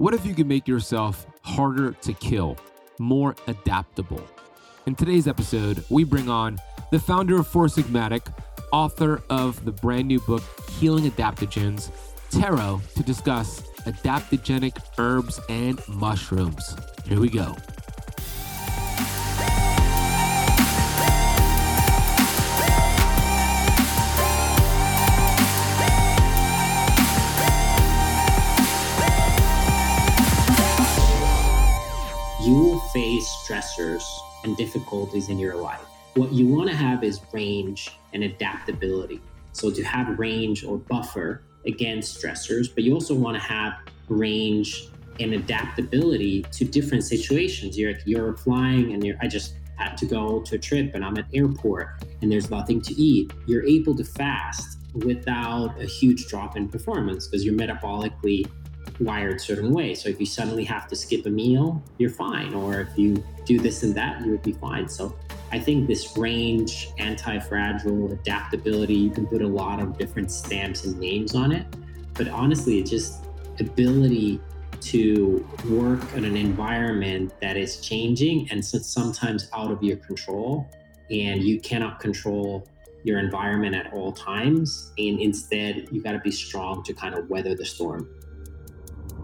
What if you could make yourself harder to kill, more adaptable? In today's episode, we bring on the founder of Four Sigmatic, author of the brand new book, Healing Adaptogens, Tero, to discuss adaptogenic herbs and mushrooms. Here we go. Stressors and difficulties in your life. What you want to have is range and adaptability. So, to have range or buffer against stressors, but you also want to have range and adaptability to different situations. You're, you're flying and you're, I just had to go to a trip and I'm at airport and there's nothing to eat. You're able to fast without a huge drop in performance because you're metabolically wired certain way. So if you suddenly have to skip a meal, you're fine. Or if you do this and that, you would be fine. So I think this range, anti-fragile, adaptability, you can put a lot of different stamps and names on it. But honestly, it's just ability to work in an environment that is changing and sometimes out of your control. And you cannot control your environment at all times. And instead, you got to be strong to kind of weather the storm.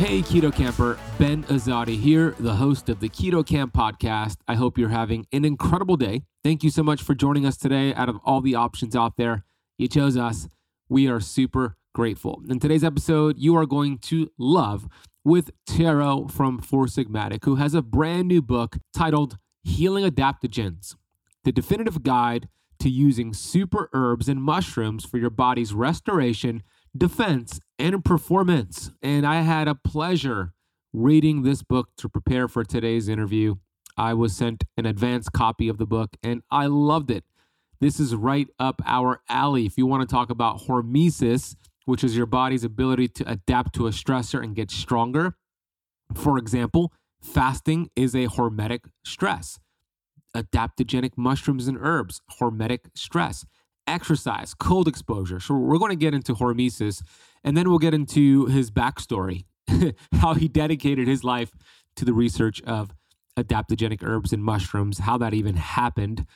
Hey, Keto Camper, Ben Azadi here, the host of the Keto Camp podcast. I hope you're having an incredible day. Thank you so much for joining us today. Out of all the options out there, you chose us. We are super grateful. In today's episode, you are going to love with Tero from Four Sigmatic, who has a brand new book titled Healing Adaptogens, the definitive guide to using super herbs and mushrooms for your body's restoration defense, and performance. And I had a pleasure reading this book to prepare for today's interview. I was sent an advanced copy of the book and I loved it. This is right up our alley. If you want to talk about hormesis, which is your body's ability to adapt to a stressor and get stronger, for example, fasting is a hormetic stress. Adaptogenic mushrooms and herbs, hormetic stress exercise, cold exposure. So we're going to get into hormesis and then we'll get into his backstory, how he dedicated his life to the research of adaptogenic herbs and mushrooms, how that even happened.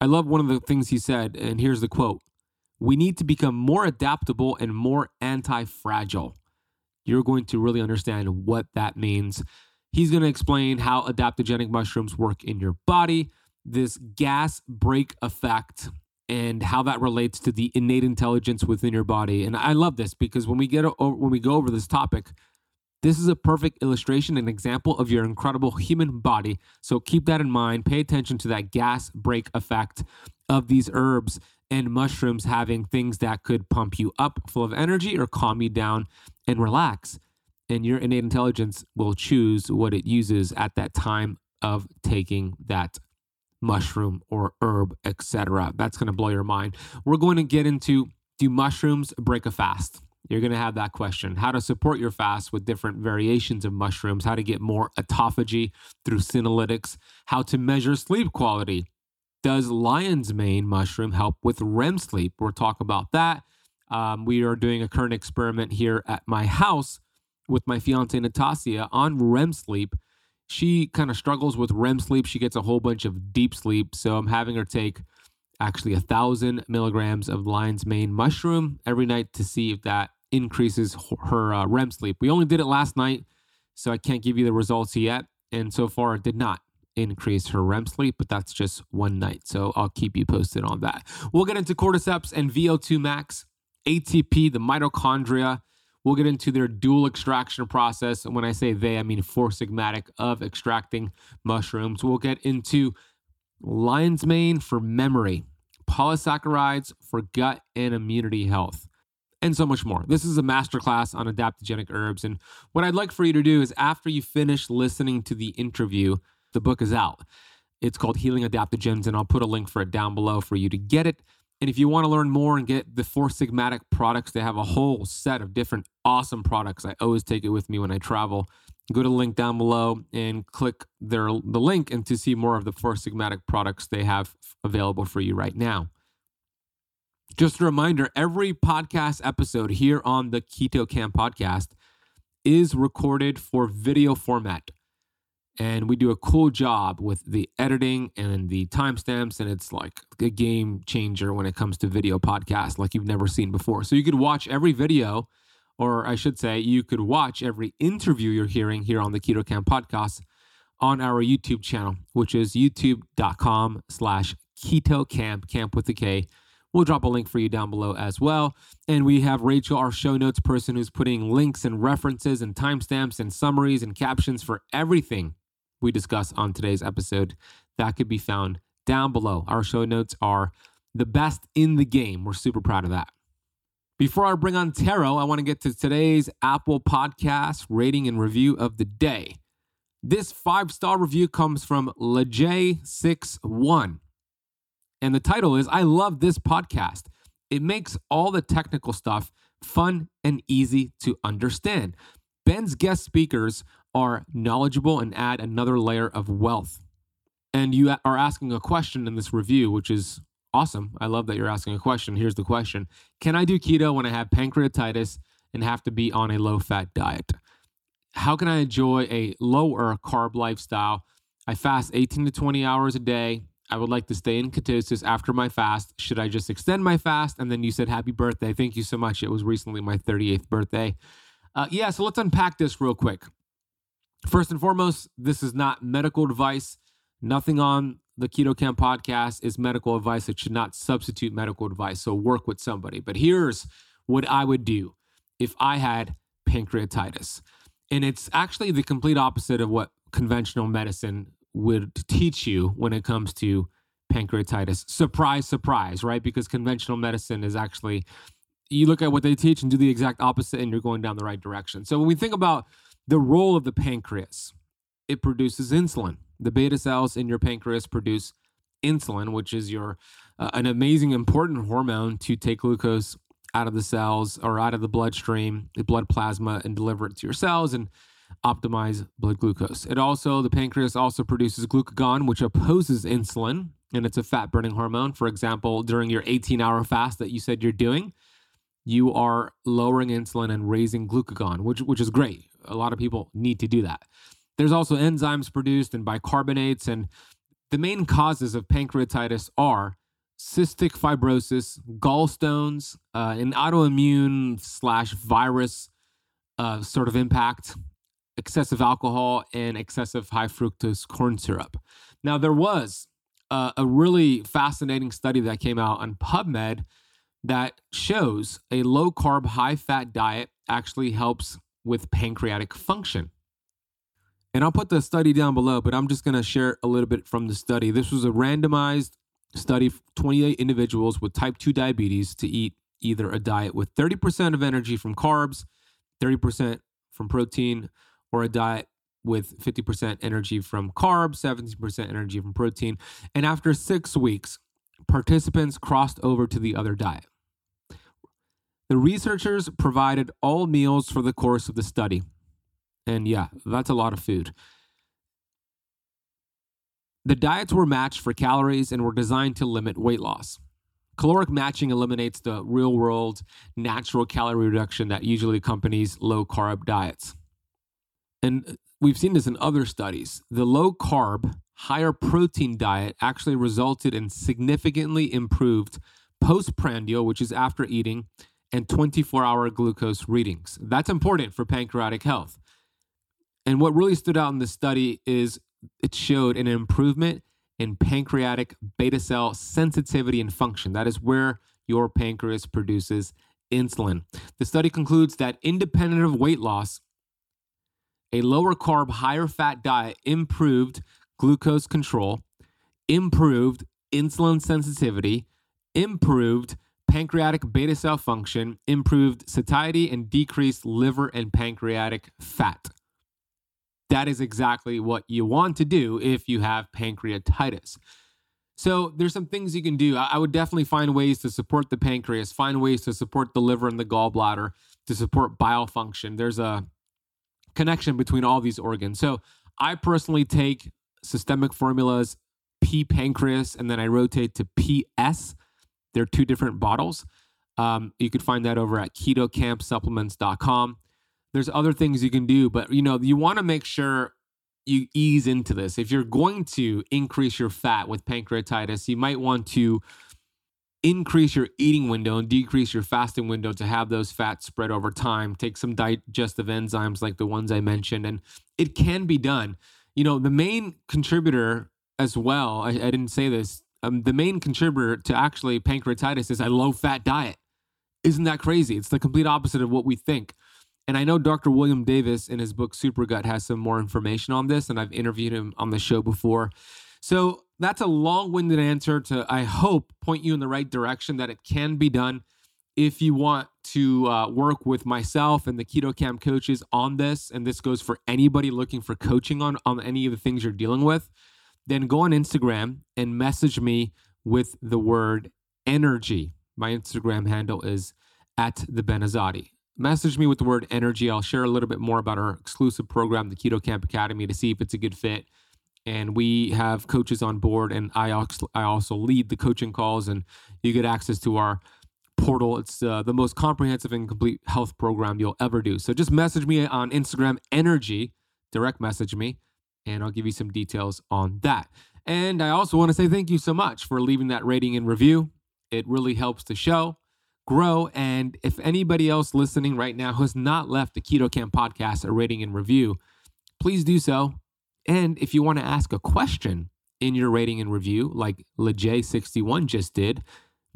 I love one of the things he said, and here's the quote We need to become more adaptable and more anti fragile. You're going to really understand what that means. He's going to explain how adaptogenic mushrooms work in your body, this gas brake effect and how that relates to the innate intelligence within your body. And I love this because when we get over, when we go over this topic, this is a perfect illustration and example of your incredible human body. So keep that in mind. Pay attention to that gas brake effect of these herbs and mushrooms having things that could pump you up full of energy or calm you down and relax. And your innate intelligence will choose what it uses at that time of taking that mushroom or herb, etc. That's going to blow your mind. We're going to get into do mushrooms break a fast? You're going to have that question. How to support your fast with different variations of mushrooms, how to get more autophagy through senolytics, how to measure sleep quality. Does lion's mane mushroom help with REM sleep? We'll talk about that. Um, we are doing a current experiment here at my house with my fiance Natasha on REM sleep she kind of struggles with REM sleep. She gets a whole bunch of deep sleep. So I'm having her take actually a thousand milligrams of lion's mane mushroom every night to see if that increases her uh, REM sleep. We only did it last night, so I can't give you the results yet. And so far, it did not increase her REM sleep, but that's just one night. So I'll keep you posted on that. We'll get into cordyceps and VO2 max, ATP, the mitochondria. We'll get into their dual extraction process. And when I say they, I mean Four Sigmatic of extracting mushrooms. We'll get into lion's mane for memory, polysaccharides for gut and immunity health and so much more. This is a masterclass on adaptogenic herbs. And what I'd like for you to do is after you finish listening to the interview, the book is out. It's called Healing Adaptogens, and I'll put a link for it down below for you to get it. And if you want to learn more and get the Four Sigmatic products, they have a whole set of different awesome products. I always take it with me when I travel. Go to the link down below and click their the link and to see more of the Four Sigmatic products they have available for you right now. Just a reminder every podcast episode here on the Keto Camp podcast is recorded for video format. And we do a cool job with the editing and the timestamps. And it's like a game changer when it comes to video podcasts, like you've never seen before. So you could watch every video, or I should say, you could watch every interview you're hearing here on the Keto Camp podcast on our YouTube channel, which is youtube.com slash keto camp, camp with the K. We'll drop a link for you down below as well. And we have Rachel, our show notes person, who's putting links and references and timestamps and summaries and captions for everything we discuss on today's episode. That could be found down below. Our show notes are the best in the game. We're super proud of that. Before I bring on Tero, I want to get to today's Apple Podcast rating and review of the day. This five star review comes from Lejay61. And the title is I love this podcast. It makes all the technical stuff fun and easy to understand. Ben's guest speakers are knowledgeable and add another layer of wealth. And you are asking a question in this review, which is awesome. I love that you're asking a question. Here's the question Can I do keto when I have pancreatitis and have to be on a low fat diet? How can I enjoy a lower carb lifestyle? I fast 18 to 20 hours a day. I would like to stay in ketosis after my fast. Should I just extend my fast? And then you said, Happy birthday. Thank you so much. It was recently my 38th birthday. Uh, yeah, so let's unpack this real quick. First and foremost, this is not medical advice. Nothing on the Keto Camp podcast is medical advice. It should not substitute medical advice. So work with somebody. But here's what I would do if I had pancreatitis. And it's actually the complete opposite of what conventional medicine would teach you when it comes to pancreatitis. Surprise, surprise, right? Because conventional medicine is actually, you look at what they teach and do the exact opposite, and you're going down the right direction. So when we think about the role of the pancreas, it produces insulin. The beta cells in your pancreas produce insulin, which is your uh, an amazing important hormone to take glucose out of the cells or out of the bloodstream, the blood plasma, and deliver it to your cells. And optimize blood glucose. It also, the pancreas also produces glucagon, which opposes insulin, and it's a fat burning hormone. For example, during your 18 hour fast that you said you're doing, you are lowering insulin and raising glucagon, which, which is great. A lot of people need to do that. There's also enzymes produced and bicarbonates, and the main causes of pancreatitis are cystic fibrosis, gallstones, uh, an autoimmune slash virus uh, sort of impact, excessive alcohol and excessive high fructose corn syrup. Now, there was a, a really fascinating study that came out on PubMed that shows a low carb, high fat diet actually helps with pancreatic function. And I'll put the study down below, but I'm just going to share a little bit from the study. This was a randomized study, 28 individuals with type 2 diabetes to eat either a diet with 30% of energy from carbs, 30% from protein, or a diet with 50% energy from carbs, 70% energy from protein. And after six weeks, participants crossed over to the other diet. The researchers provided all meals for the course of the study. And yeah, that's a lot of food. The diets were matched for calories and were designed to limit weight loss. Caloric matching eliminates the real world natural calorie reduction that usually accompanies low carb diets and we've seen this in other studies, the low carb, higher protein diet actually resulted in significantly improved postprandial, which is after eating, and 24 hour glucose readings. That's important for pancreatic health. And what really stood out in this study is it showed an improvement in pancreatic beta cell sensitivity and function. That is where your pancreas produces insulin. The study concludes that independent of weight loss, a lower carb, higher fat diet improved glucose control, improved insulin sensitivity, improved pancreatic beta cell function, improved satiety, and decreased liver and pancreatic fat. That is exactly what you want to do if you have pancreatitis. So there's some things you can do. I would definitely find ways to support the pancreas, find ways to support the liver and the gallbladder, to support bile function. There's a connection between all these organs. So I personally take systemic formulas P pancreas and then I rotate to PS. They're two different bottles. Um, you could find that over at ketocampsupplements.com. There's other things you can do, but you know, you want to make sure you ease into this. If you're going to increase your fat with pancreatitis, you might want to increase your eating window and decrease your fasting window to have those fats spread over time. Take some digestive enzymes like the ones I mentioned, and it can be done. You know, the main contributor as well, I, I didn't say this, um, the main contributor to actually pancreatitis is a low fat diet. Isn't that crazy? It's the complete opposite of what we think. And I know Dr. William Davis in his book Super Gut has some more information on this, and I've interviewed him on the show before. So that's a long winded answer to, I hope, point you in the right direction that it can be done. If you want to uh, work with myself and the Keto Camp coaches on this, and this goes for anybody looking for coaching on, on any of the things you're dealing with, then go on Instagram and message me with the word energy. My Instagram handle is at the Benazadi message me with the word energy. I'll share a little bit more about our exclusive program, the Keto Camp Academy, to see if it's a good fit. And we have coaches on board, and I also, lead the coaching calls, and you get access to our portal. It's uh, the most comprehensive and complete health program you'll ever do. So just message me on Instagram, energy, direct message me, and I'll give you some details on that. And I also want to say thank you so much for leaving that rating and review. It really helps the show grow. And if anybody else listening right now has not left the Keto Camp podcast a rating and review, please do so. And if you want to ask a question in your rating and review, like Lejay61 just did,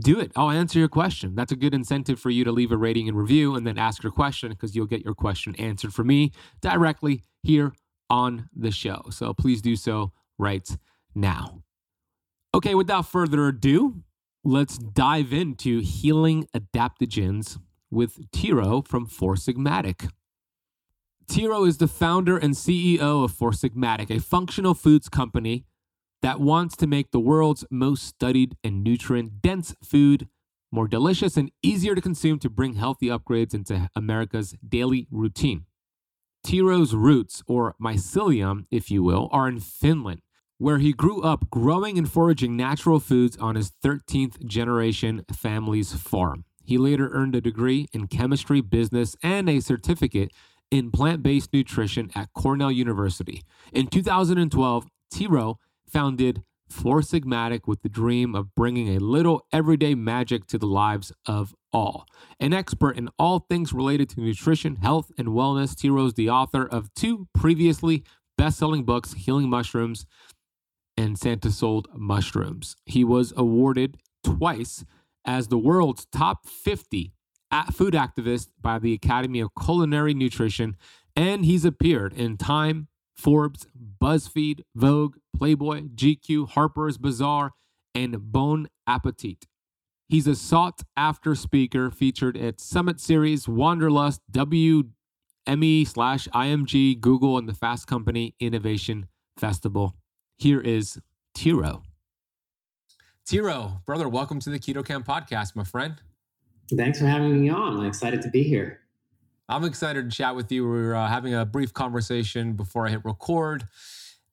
do it. I'll answer your question. That's a good incentive for you to leave a rating and review and then ask your question because you'll get your question answered for me directly here on the show. So please do so right now. Okay, without further ado, let's dive into healing adaptogens with Tero from Four Sigmatic. Tero is the founder and CEO of Four Sigmatic, a functional foods company that wants to make the world's most studied and nutrient dense food more delicious and easier to consume to bring healthy upgrades into America's daily routine. Tero's roots, or mycelium, if you will, are in Finland where he grew up growing and foraging natural foods on his 13th generation family's farm. He later earned a degree in chemistry, business, and a certificate in plant based nutrition at Cornell University. In 2012, Tiro founded Four Sigmatic with the dream of bringing a little everyday magic to the lives of all. An expert in all things related to nutrition, health, and wellness, Tero is the author of two previously best selling books, Healing Mushrooms and Santa sold mushrooms. He was awarded twice as the world's top 50 food activist by the Academy of Culinary Nutrition, and he's appeared in Time, Forbes, BuzzFeed, Vogue, Playboy, GQ, Harper's Bazaar, and Bon Appetit. He's a sought after speaker featured at Summit Series, Wanderlust, WME slash IMG, Google, and the Fast Company Innovation Festival here is Tero. Tero, brother, welcome to the Keto Camp podcast, my friend. Thanks for having me on. I'm excited to be here. I'm excited to chat with you. We are uh, having a brief conversation before I hit record.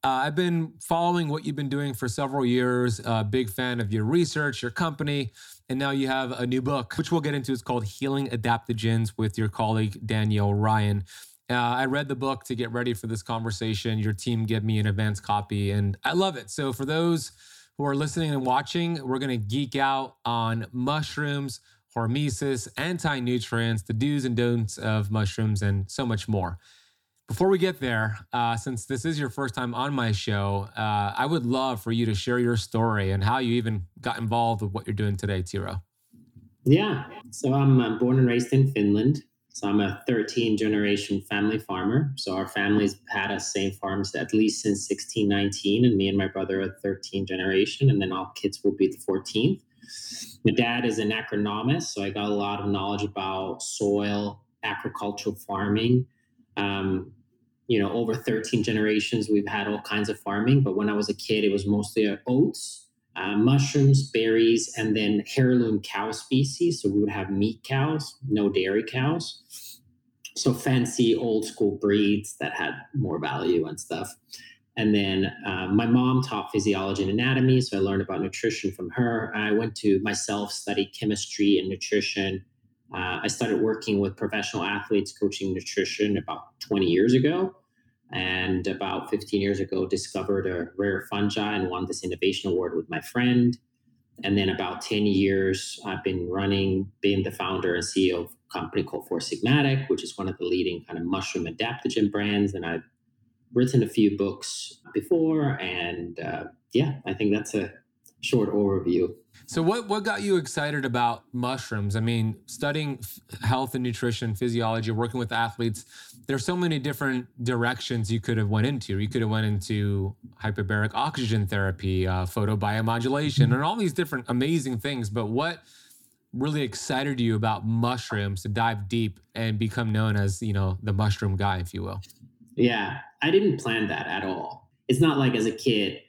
Uh, I've been following what you've been doing for several years. A uh, big fan of your research, your company, and now you have a new book, which we'll get into. It's called Healing Adaptogens with your colleague Danielle Ryan. Uh, I read the book to get ready for this conversation. Your team gave me an advance copy, and I love it. So, for those who are listening and watching, we're going to geek out on mushrooms, hormesis, anti nutrients, the do's and don'ts of mushrooms, and so much more. Before we get there, uh, since this is your first time on my show, uh, I would love for you to share your story and how you even got involved with what you're doing today, Tero. Yeah. So I'm, I'm born and raised in Finland. So I'm a 13 generation family farmer. So our family's had us same farms at least since 1619, and me and my brother are 13 generation, and then all kids will be the 14th. My dad is an agronomist, so I got a lot of knowledge about soil, agricultural farming. Um, you know, over 13 generations, we've had all kinds of farming. But when I was a kid, it was mostly uh, oats, uh, mushrooms, berries, and then heirloom cow species. So we would have meat cows, no dairy cows. So fancy old school breeds that had more value and stuff. And then uh, my mom taught physiology and anatomy, so I learned about nutrition from her. I went to myself study chemistry and nutrition. Uh, I started working with professional athletes coaching nutrition about 20 years ago and about 15 years ago discovered a rare fungi and won this innovation award with my friend and then about 10 years i've been running being the founder and ceo of a company called four sigmatic which is one of the leading kind of mushroom adaptogen brands and i've written a few books before and uh, yeah i think that's a short overview so what what got you excited about mushrooms? I mean, studying health and nutrition, physiology, working with athletes, there's so many different directions you could have went into. You could have went into hyperbaric oxygen therapy, uh, photobiomodulation, mm-hmm. and all these different amazing things. But what really excited you about mushrooms to dive deep and become known as, you know, the mushroom guy, if you will? Yeah, I didn't plan that at all. It's not like as a kid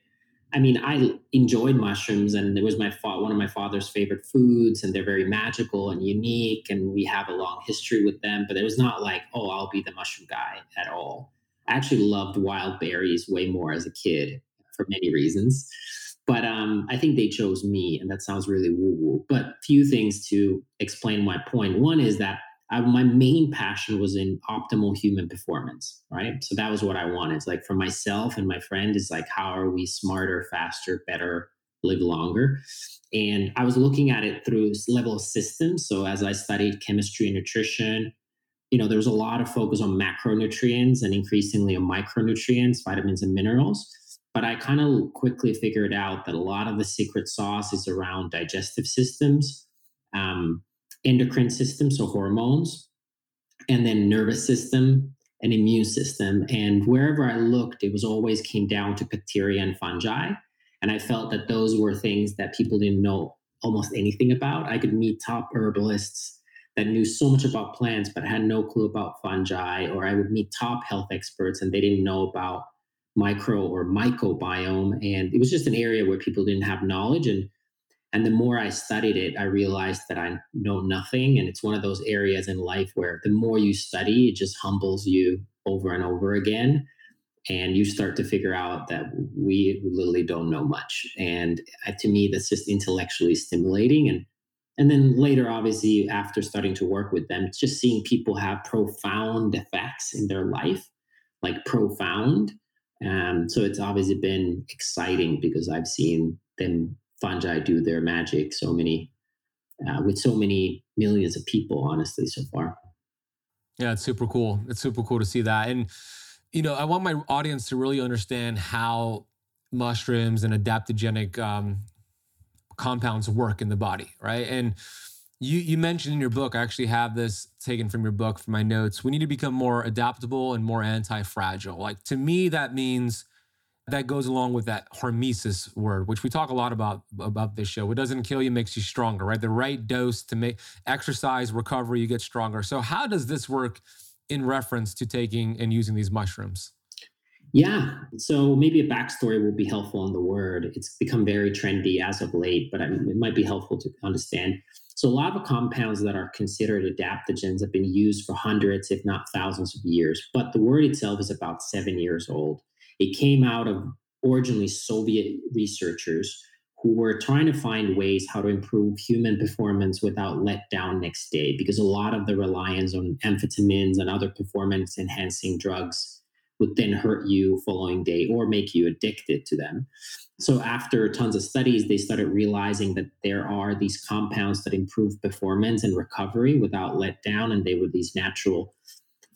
I mean, I enjoyed mushrooms, and it was my fa- one of my father's favorite foods, and they're very magical and unique, and we have a long history with them. But it was not like, oh, I'll be the mushroom guy at all. I actually loved wild berries way more as a kid for many reasons. But um, I think they chose me, and that sounds really woo woo. But few things to explain my point. One is that I, my main passion was in optimal human performance, right? So that was what I wanted. It's like for myself and my friend is like, how are we smarter, faster, better, live longer? And I was looking at it through level of systems. So as I studied chemistry and nutrition, you know, there was a lot of focus on macronutrients and increasingly on micronutrients, vitamins and minerals. But I kind of quickly figured out that a lot of the secret sauce is around digestive systems. Um, endocrine system, so hormones, and then nervous system and immune system. And wherever I looked, it was always came down to bacteria and fungi. And I felt that those were things that people didn't know almost anything about. I could meet top herbalists that knew so much about plants but had no clue about fungi, or I would meet top health experts and they didn't know about micro or microbiome. And it was just an area where people didn't have knowledge. And and the more I studied it, I realized that I know nothing. And it's one of those areas in life where the more you study, it just humbles you over and over again. And you start to figure out that we literally don't know much. And uh, to me, that's just intellectually stimulating. And and then later, obviously, after starting to work with them, just seeing people have profound effects in their life, like profound. Um, so it's obviously been exciting because I've seen them fungi do their magic so many uh, with so many millions of people honestly so far. Yeah it's super cool. It's super cool to see that. And you know i want my audience to really understand how mushrooms and adaptogenic um, compounds work in the body right? And you you mentioned in your book i actually have this taken from your book from my notes we need to become more adaptable and more anti-fragile. Like to me that means that goes along with that hormesis word, which we talk a lot about about this show. It doesn't kill you, makes you stronger, right? The right dose to make exercise, recovery, you get stronger. So how does this work in reference to taking and using these mushrooms? Yeah. So maybe a backstory will be helpful on the word. It's become very trendy as of late, but it might be helpful to understand. So a lot of compounds that are considered adaptogens have been used for hundreds, if not thousands of years, but the word itself is about seven years old. It came out of originally Soviet researchers who were trying to find ways how to improve human performance without let down next day because a lot of the reliance on amphetamines and other performance enhancing drugs would then hurt you following day or make you addicted to them so after tons of studies they started realizing that there are these compounds that improve performance and recovery without let down and they were these natural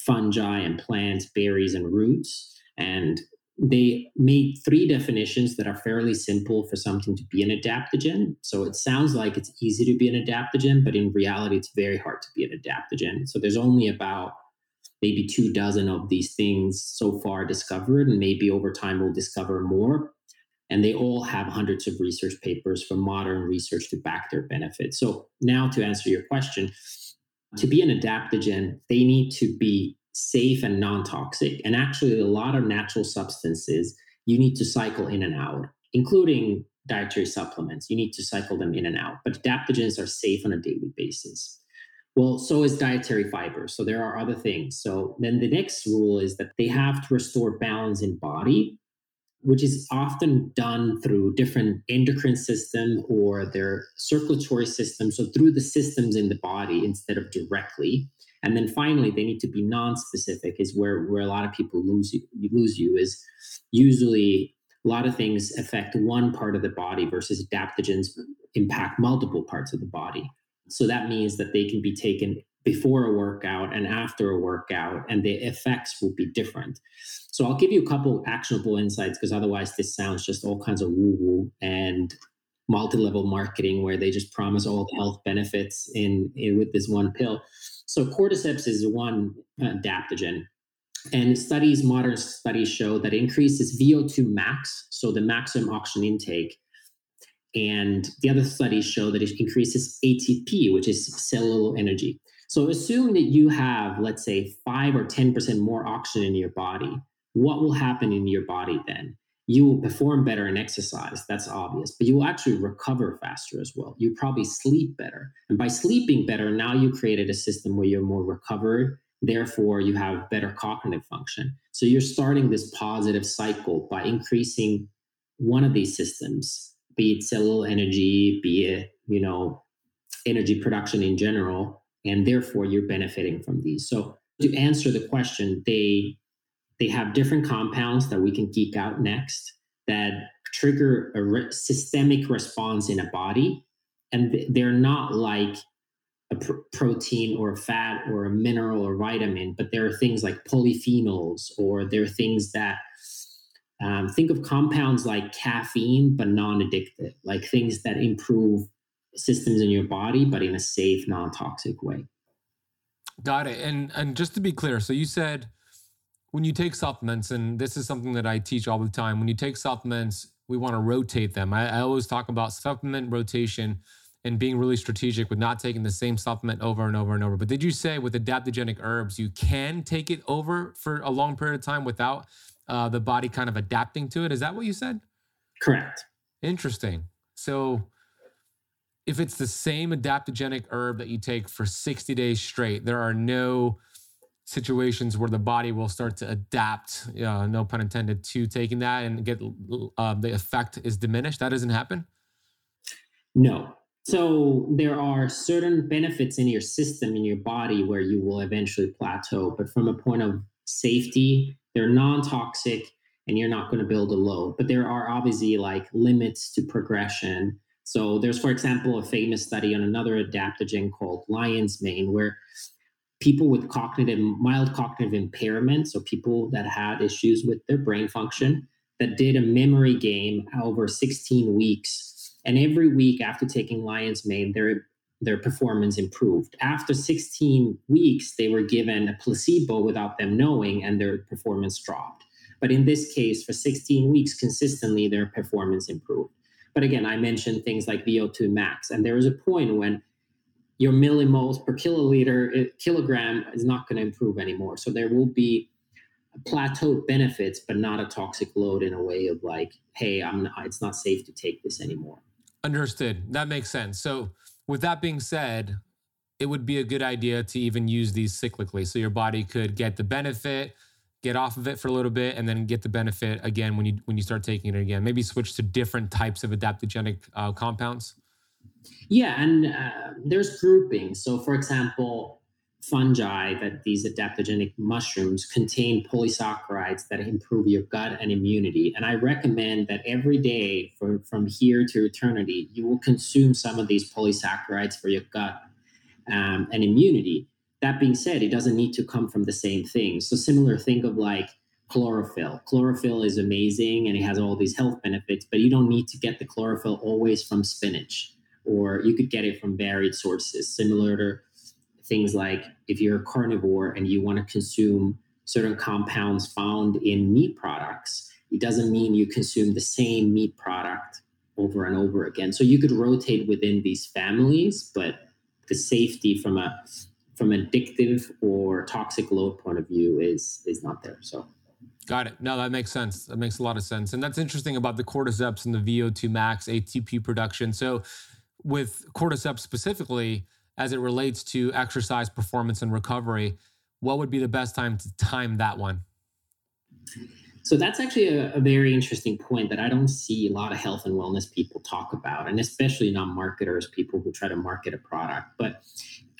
fungi and plants, berries and roots. And they made three definitions that are fairly simple for something to be an adaptogen. So it sounds like it's easy to be an adaptogen, but in reality, it's very hard to be an adaptogen. So there's only about maybe two dozen of these things so far discovered, and maybe over time we'll discover more. And they all have hundreds of research papers from modern research to back their benefits. So now to answer your question, to be an adaptogen, they need to be safe and non-toxic. And actually, a lot of natural substances you need to cycle in and out, including dietary supplements. You need to cycle them in and out. But adaptogens are safe on a daily basis. Well, so is dietary fiber. So there are other things. So then the next rule is that they have to restore balance in body which is often done through different endocrine system or their circulatory system so through the systems in the body instead of directly and then finally they need to be non-specific is where where a lot of people lose you lose you is usually a lot of things affect one part of the body versus adaptogens impact multiple parts of the body so that means that they can be taken before a workout and after a workout, and the effects will be different. So I'll give you a couple actionable insights because otherwise this sounds just all kinds of woo woo and multi-level marketing where they just promise all the health benefits in, in with this one pill. So cordyceps is one uh, adaptogen. And studies, modern studies show that increases VO2 max, so the maximum oxygen intake. And the other studies show that it increases ATP, which is cellular energy. So assume that you have, let's say, five or 10% more oxygen in your body. What will happen in your body then? You will perform better in exercise. That's obvious, but you will actually recover faster as well. You probably sleep better. And by sleeping better, now you created a system where you're more recovered. Therefore, you have better cognitive function. So you're starting this positive cycle by increasing one of these systems, be it cellular energy, be it, you know, energy production in general, and therefore you're benefiting from these. So to answer the question, they they have different compounds that we can geek out next that trigger a re- systemic response in a body, and they're not like a pr- protein or a fat or a mineral or vitamin, but there are things like polyphenols or there are things that um, think of compounds like caffeine, but non-addictive, like things that improve systems in your body, but in a safe, non-toxic way. Got it. And and just to be clear, so you said when you take supplements, and this is something that I teach all the time. When you take supplements, we want to rotate them. I, I always talk about supplement rotation and being really strategic with not taking the same supplement over and over and over. But did you say with adaptogenic herbs, you can take it over for a long period of time without uh, the body kind of adapting to it? Is that what you said? Correct. Interesting. So if it's the same adaptogenic herb that you take for 60 days straight, there are no situations where the body will start to adapt, uh, no pun intended, to taking that and get uh, the effect is diminished. That doesn't happen? No. So there are certain benefits in your system, in your body, where you will eventually plateau. But from a point of safety, they're non toxic and you're not going to build a load. But there are obviously like limits to progression so there's, for example, a famous study on another adaptogen called lion's mane, where people with cognitive mild cognitive impairment, so people that had issues with their brain function, that did a memory game over 16 weeks, and every week after taking lion's mane, their their performance improved. After 16 weeks, they were given a placebo without them knowing, and their performance dropped. But in this case, for 16 weeks consistently, their performance improved. But again, I mentioned things like VO2 max, and there is a point when your millimoles per kiloliter uh, kilogram is not going to improve anymore. So there will be plateau benefits, but not a toxic load in a way of like, hey, I'm not, it's not safe to take this anymore. Understood. That makes sense. So with that being said, it would be a good idea to even use these cyclically, so your body could get the benefit get off of it for a little bit and then get the benefit again when you when you start taking it again maybe switch to different types of adaptogenic uh, compounds yeah and uh, there's grouping so for example fungi that these adaptogenic mushrooms contain polysaccharides that improve your gut and immunity and i recommend that every day for, from here to eternity you will consume some of these polysaccharides for your gut um, and immunity that being said, it doesn't need to come from the same thing. So similar, think of like chlorophyll. Chlorophyll is amazing and it has all these health benefits, but you don't need to get the chlorophyll always from spinach, or you could get it from varied sources, similar to things like if you're a carnivore and you want to consume certain compounds found in meat products, it doesn't mean you consume the same meat product over and over again. So you could rotate within these families, but the safety from a from addictive or toxic load point of view is is not there. So Got it. No, that makes sense. That makes a lot of sense. And that's interesting about the cordyceps and the VO2 max ATP production. So with cordyceps specifically, as it relates to exercise performance and recovery, what would be the best time to time that one? So that's actually a, a, very interesting point that I don't see a lot of health and wellness people talk about, and especially non-marketers, people who try to market a product. But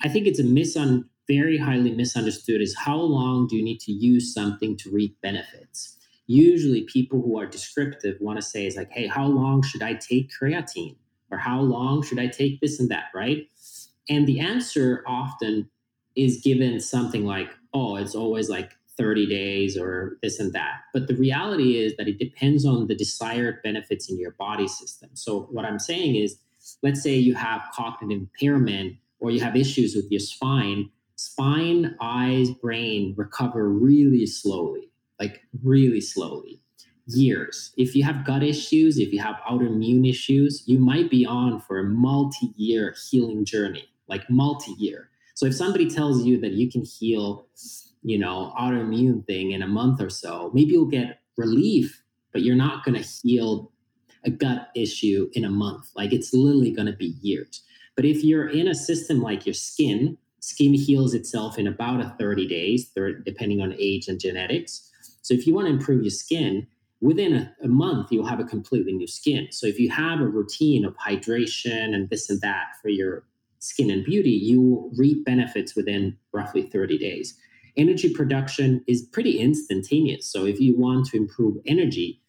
I think it's a misun very highly misunderstood is how long do you need to use something to reap benefits? Usually people who are descriptive want to say is like, hey, how long should I take creatine? Or how long should I take this and that, right? And the answer often is given something like, oh, it's always like 30 days or this and that. But the reality is that it depends on the desired benefits in your body system. So, what I'm saying is, let's say you have cognitive impairment or you have issues with your spine, spine, eyes, brain recover really slowly, like really slowly. Years. If you have gut issues, if you have autoimmune issues, you might be on for a multi year healing journey, like multi year. So if somebody tells you that you can heal, you know, autoimmune thing in a month or so, maybe you'll get relief, but you're not going to heal a gut issue in a month. Like it's literally going to be years. But if you're in a system like your skin, skin heals itself in about a 30 days, depending on age and genetics. So if you want to improve your skin, within a, a, month you'll have a completely new skin. So if you have a routine of hydration and this and that for your skin and beauty, you will reap benefits within roughly 30 days. Energy production is pretty instantaneous. So if you want to improve energy,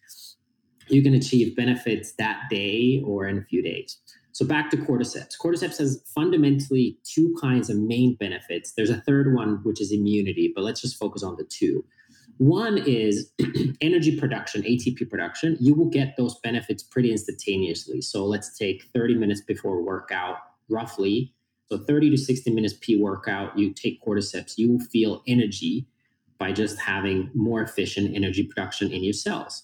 you can achieve benefits that day or in a few days. So back to cordyceps. Cordyceps has fundamentally two kinds of main benefits. There's a third one, which is immunity, but let's just focus on the two. One is energy production, ATP production. You will get those benefits pretty instantaneously. So let's take 30 minutes before workout roughly. So 30 to 60 minutes P workout, you take cordyceps, you will feel energy by just having more efficient energy production in your cells.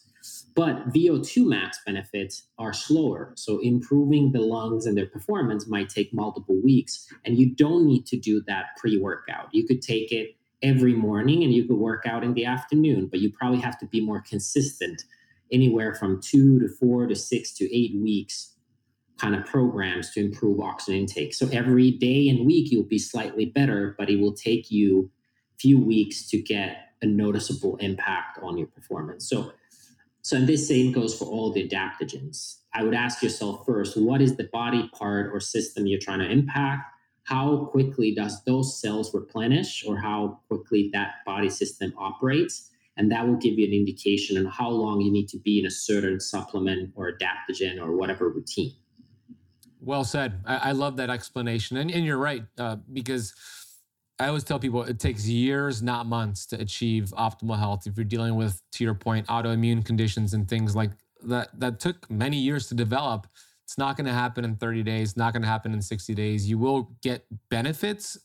But VO2 max benefits are slower. So improving the lungs and their performance might take multiple weeks. And you don't need to do that pre workout. You could take it every morning and you could work out in the afternoon, but you probably have to be more consistent, anywhere from two to four to six to eight weeks kind of programs to improve oxygen intake. So every day and week you'll be slightly better, but it will take you a few weeks to get a noticeable impact on your performance. So so and this same goes for all the adaptogens. I would ask yourself first, what is the body part or system you're trying to impact? How quickly does those cells replenish or how quickly that body system operates? And that will give you an indication on how long you need to be in a certain supplement or adaptogen or whatever routine. Well said. I, I love that explanation. And, and you're right, uh, because I always tell people it takes years, not months, to achieve optimal health. If you're dealing with, to your point, autoimmune conditions and things like that, that took many years to develop. It's not going to happen in 30 days, not going to happen in 60 days. You will get benefits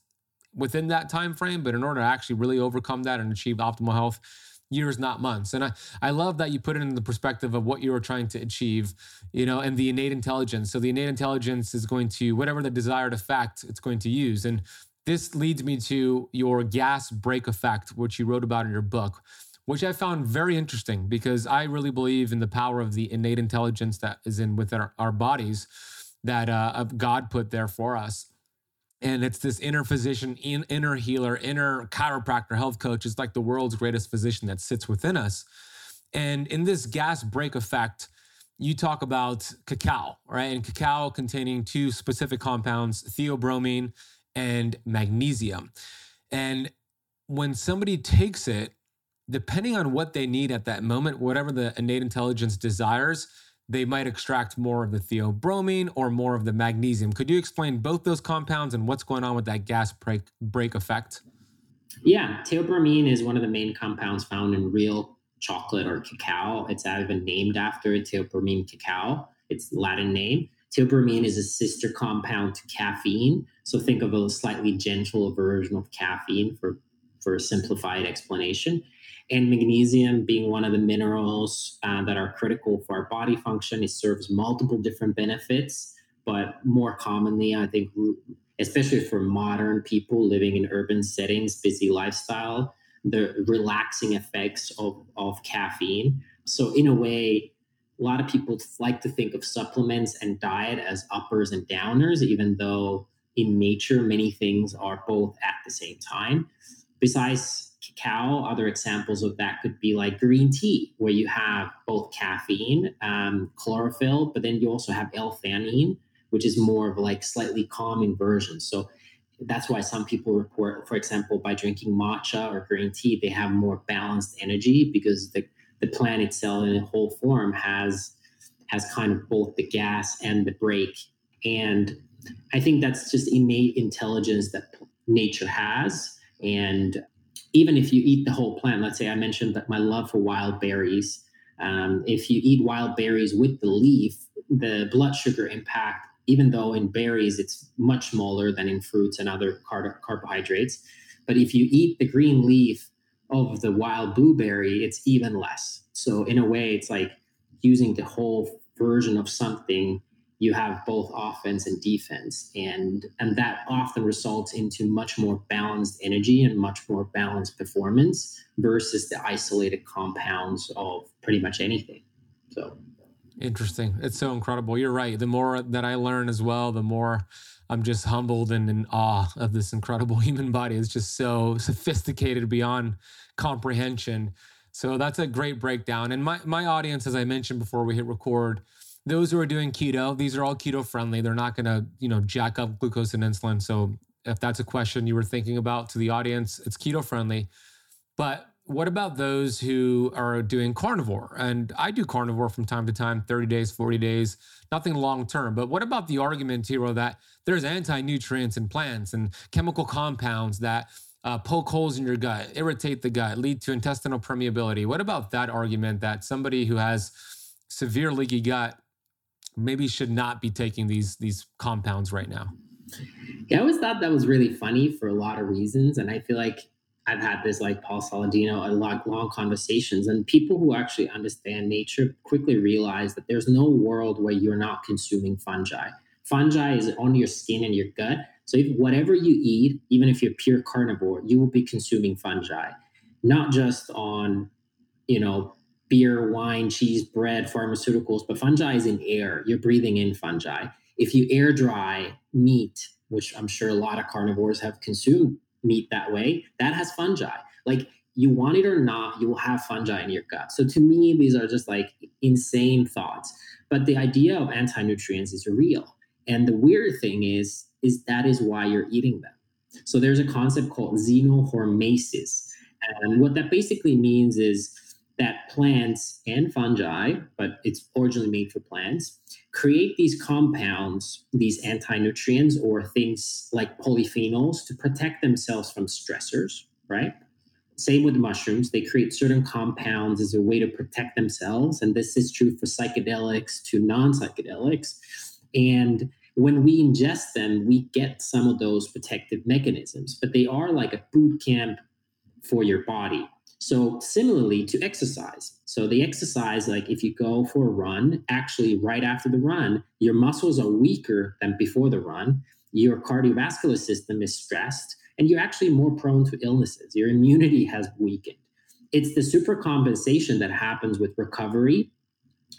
within that time frame, but in order to actually really overcome that and achieve optimal health, years, not months. And I, I love that you put it in the perspective of what you were trying to achieve, you know, and the innate intelligence. So the innate intelligence is going to, whatever the desired effect it's going to use. And this leads me to your gas brake effect, which you wrote about in your book, which I found very interesting because I really believe in the power of the innate intelligence that is in within our, our bodies that uh, God put there for us and it's this inner physician, in, inner healer, inner chiropractor, health coach. It's like the world's greatest physician that sits within us. And in this gas brake effect, you talk about cacao, right? And cacao containing two specific compounds, theobromine and magnesium. And when somebody takes it, depending on what they need at that moment, whatever the innate intelligence desires, they might extract more of the theobromine or more of the magnesium. Could you explain both those compounds and what's going on with that gas break, break effect? Yeah, theobromine is one of the main compounds found in real chocolate or cacao. It's even named after Theobroma cacao. It's Latin name. Theobromine is a sister compound to caffeine. So think of a slightly gentle version of caffeine for, for a simplified explanation and magnesium being one of the minerals uh, that are critical for our body function. It serves multiple different benefits but more commonly i think especially for modern people living in urban settings busy lifestyle the relaxing effects of, of caffeine. So in a way a lot of people like to think of supplements and diet as uppers and downers even though in nature many things are both at the same time. Besides cacao. Other examples of that could be like green tea, where you have both caffeine, um, chlorophyll, but then you also have L-theanine, which is more of like slightly calming version. So that's why some people report, for example, by drinking matcha or green tea, they have more balanced energy because the, the plant itself in a whole form has has kind of both the gas and the brake. And I think that's just innate intelligence that nature has. And even if you eat the whole plant, let's say I mentioned that my love for wild berries. Um, if you eat wild berries with the leaf, the blood sugar impact, even though in berries it's much smaller than in fruits and other car- carbohydrates, but if you eat the green leaf of the wild blueberry, it's even less. So in a way, it's like using the whole version of something you have both offense and defense. And and that often results into much more balanced energy and much more balanced performance versus the isolated compounds of pretty much anything. So. Interesting. It's so incredible. You're right. The more that i learn as well the more i'm just humbled and in awe of this incredible human body. It's just so sophisticated beyond comprehension. So that's a great breakdown. And my my audience as i mentioned before we hit record those who are doing keto, these are all keto friendly. They're not going to, you know, jack up glucose and insulin. So if that's a question you were thinking about to the audience, it's keto friendly. But what about those who are doing carnivore? And I do carnivore from time to time, 30 days, 40 days, nothing long term. But what about the argument, Tero, that there's anti nutrients in plants and chemical compounds that uh, poke holes in your gut, irritate the gut, lead to intestinal permeability? What about that argument that somebody who has severe leaky gut maybe should not be taking these these compounds right now? Yeah, I always thought that was really funny for a lot of reasons, and I feel like I've had this like Paul Saladino a lot long conversations, and people who actually understand nature quickly realize that there's no world where you're not consuming fungi. Fungi is on your skin and your gut. So if whatever you eat, even if you're pure carnivore, you will be consuming fungi, not just on, you know, beer, wine, cheese, bread, pharmaceuticals, but fungi is in air. You're breathing in fungi. If you air dry meat, which I'm sure a lot of carnivores have consumed meat that way, that has fungi. Like you want it or not, you will have fungi in your gut. So to me, these are just like insane thoughts. But the idea of anti-nutrients is real. And the weird thing is, is that is why you're eating them. So there's a concept called xenohormesis. And what that basically means is that plants and fungi, but it's originally made for plants, create these compounds, these anti nutrients or things like polyphenols to protect themselves from stressors, right? Same with mushrooms, they create certain compounds as a way to protect themselves. And this is true for psychedelics to non psychedelics. And when we ingest them, we get some of those protective mechanisms, but they are like a boot camp for your body so similarly to exercise. So the exercise, like if you go for a run, actually right after the run, your muscles are weaker than before the run. Your cardiovascular system is stressed, and you're actually more prone to illnesses. Your immunity has weakened. It's the supercompensation that happens with recovery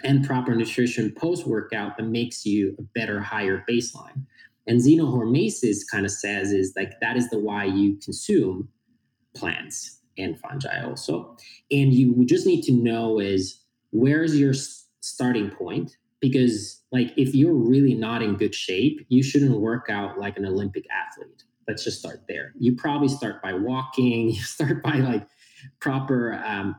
and proper nutrition post workout that makes you a better, higher baseline. And xenohormesis kind of says is like that is the why you consume plants and fungi also. And you just need to know is where's your starting point? Because like if you're really not in good shape, you shouldn't work out like an Olympic athlete. Let's just start there. You probably start by walking. You start by like proper um,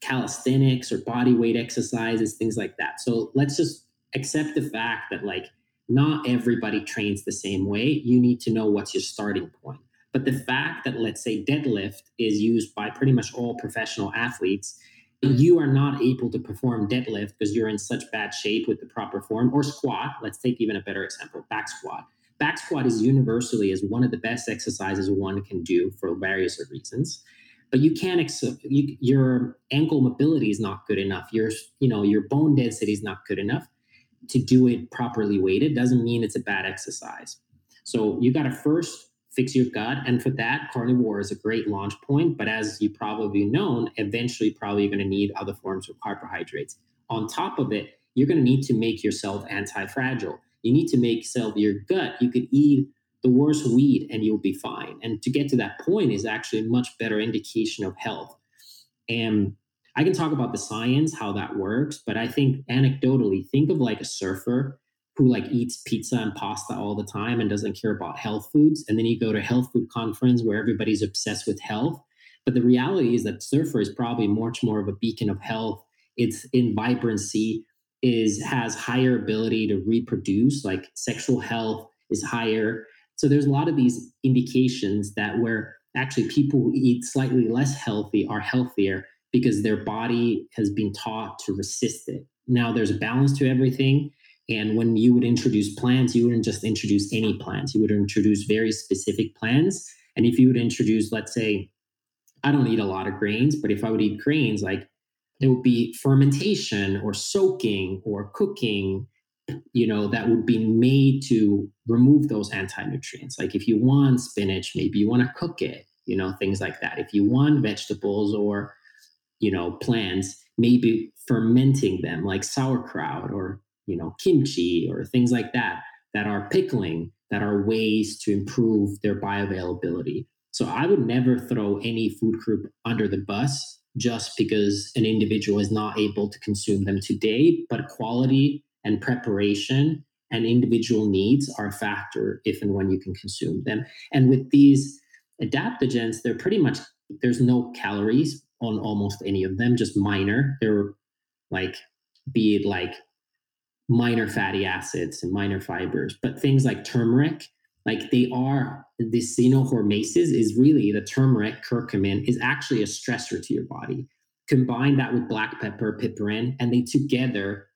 calisthenics or body weight exercises, things like that. So let's just accept the fact that like not everybody trains the same way. You need to know what's your starting point. But the fact that, let's say, deadlift is used by pretty much all professional athletes, mm-hmm. you are not able to perform deadlift because you're in such bad shape with the proper form, or squat. Let's take even a better example back squat. Back squat is universally is one of the best exercises one can do for various reasons. But you can't ex- you, your ankle mobility is not good enough. Your you know your bone density is not good enough to do it properly weighted. Doesn't mean it's a bad exercise. So you got to first fix your gut. And for that, carnivore is a great launch point. But as you probably known, eventually probably you're going to need other forms of carbohydrates. On top of it, you're going to need to make yourself anti-fragile. You need to make yourself your gut. You could eat the worst weed and you'll be fine. And to get to that point is actually a much better indication of health. And I can talk about the science, how that works, but I think anecdotally, think of like a surfer who like eats pizza and pasta all the time and doesn't care about health foods and then you go to health food conference where everybody's obsessed with health. But the reality is that surfer is probably much more of a beacon of health. It's in vibrancy is has higher ability to reproduce like sexual health is higher. So there's a lot of these indications that where actually people who eat slightly less healthy are healthier because their body has been taught to resist it. Now there's a balance to everything and when you would introduce plans, you wouldn't just introduce any plans. You would introduce very specific plans. And if you would introduce, let's say, I don't eat a lot of grains, but if I would eat grains, like there would be fermentation or soaking or cooking, you know, that would be made to remove those anti-nutrients. Like if you want spinach, maybe you want to cook it, you know, things like that. If you want vegetables or, you know, plants, maybe fermenting them like sauerkraut or you know, kimchi or things like that, that are pickling, that are ways to improve their bioavailability. So I would never throw any food group under the bus just because an individual is not able to consume them today, but quality and preparation and individual needs are a factor if and when you can consume them. And with these adaptogens, they're pretty much there's no calories on almost any of them, just minor. They're like be it like minor fatty acids and minor fibers. But things like turmeric, like they are the xenohormesis is really the turmeric curcumin is actually a stressor to your body. Combine that with black pepper, piperine, and they together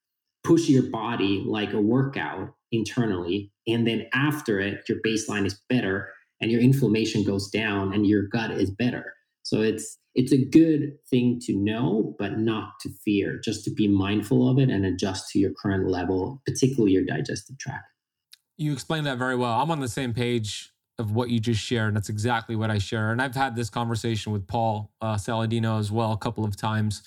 push your body like a workout internally. And then after it, your baseline is better and your inflammation goes down and your gut is better. So it's it's a good thing to know, but not to fear, just to be mindful of it and adjust to your current level, particularly your digestive tract. You explained that very well. I'm on the same page of what you just shared. And that's exactly what I share. And I've had this conversation with Paul uh, Saladino as well a couple of times.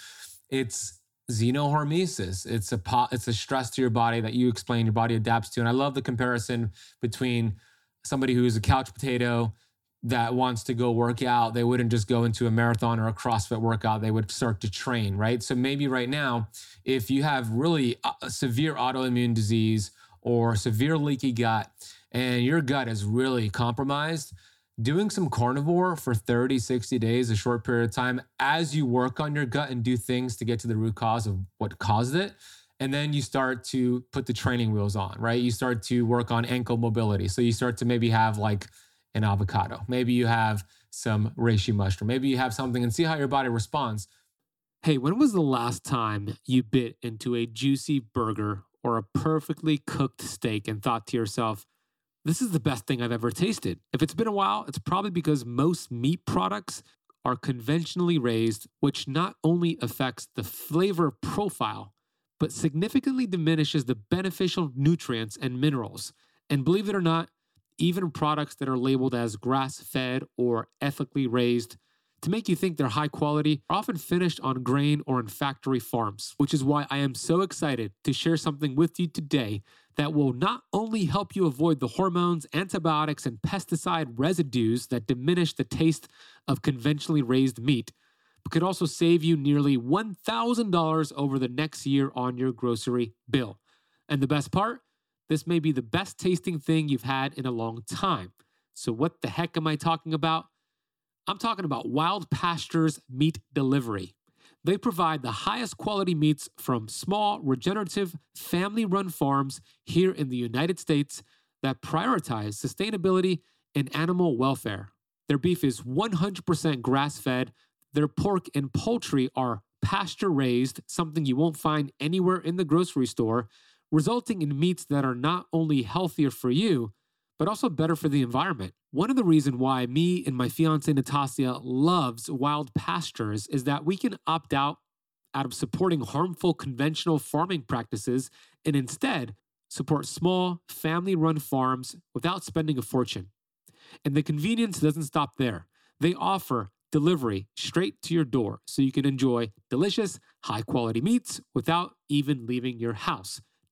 It's xenohormesis. It's a po- it's a stress to your body that you explain your body adapts to. And I love the comparison between somebody who is a couch potato that wants to go work out, they wouldn't just go into a marathon or a CrossFit workout. They would start to train, right? So maybe right now, if you have really uh, a severe autoimmune disease or severe leaky gut and your gut is really compromised, doing some carnivore for 30, 60 days, a short period of time, as you work on your gut and do things to get to the root cause of what caused it. And then you start to put the training wheels on, right? You start to work on ankle mobility. So you start to maybe have like an avocado. Maybe you have some reishi mushroom. Maybe you have something and see how your body responds. Hey, when was the last time you bit into a juicy burger or a perfectly cooked steak and thought to yourself, this is the best thing I've ever tasted? If it's been a while, it's probably because most meat products are conventionally raised, which not only affects the flavor profile, but significantly diminishes the beneficial nutrients and minerals. And believe it or not, even products that are labeled as grass fed or ethically raised, to make you think they're high quality, are often finished on grain or in factory farms, which is why I am so excited to share something with you today that will not only help you avoid the hormones, antibiotics, and pesticide residues that diminish the taste of conventionally raised meat, but could also save you nearly $1,000 over the next year on your grocery bill. And the best part? This may be the best tasting thing you've had in a long time. So, what the heck am I talking about? I'm talking about Wild Pastures Meat Delivery. They provide the highest quality meats from small, regenerative, family run farms here in the United States that prioritize sustainability and animal welfare. Their beef is 100% grass fed. Their pork and poultry are pasture raised, something you won't find anywhere in the grocery store, resulting in meats that are not only healthier for you, but also better for the environment. One of the reasons why me and my fiance Natasha loves wild pastures is that we can opt out out of supporting harmful conventional farming practices and instead support small family-run farms without spending a fortune. And the convenience doesn't stop there. They offer delivery straight to your door so you can enjoy delicious, high quality meats without even leaving your house.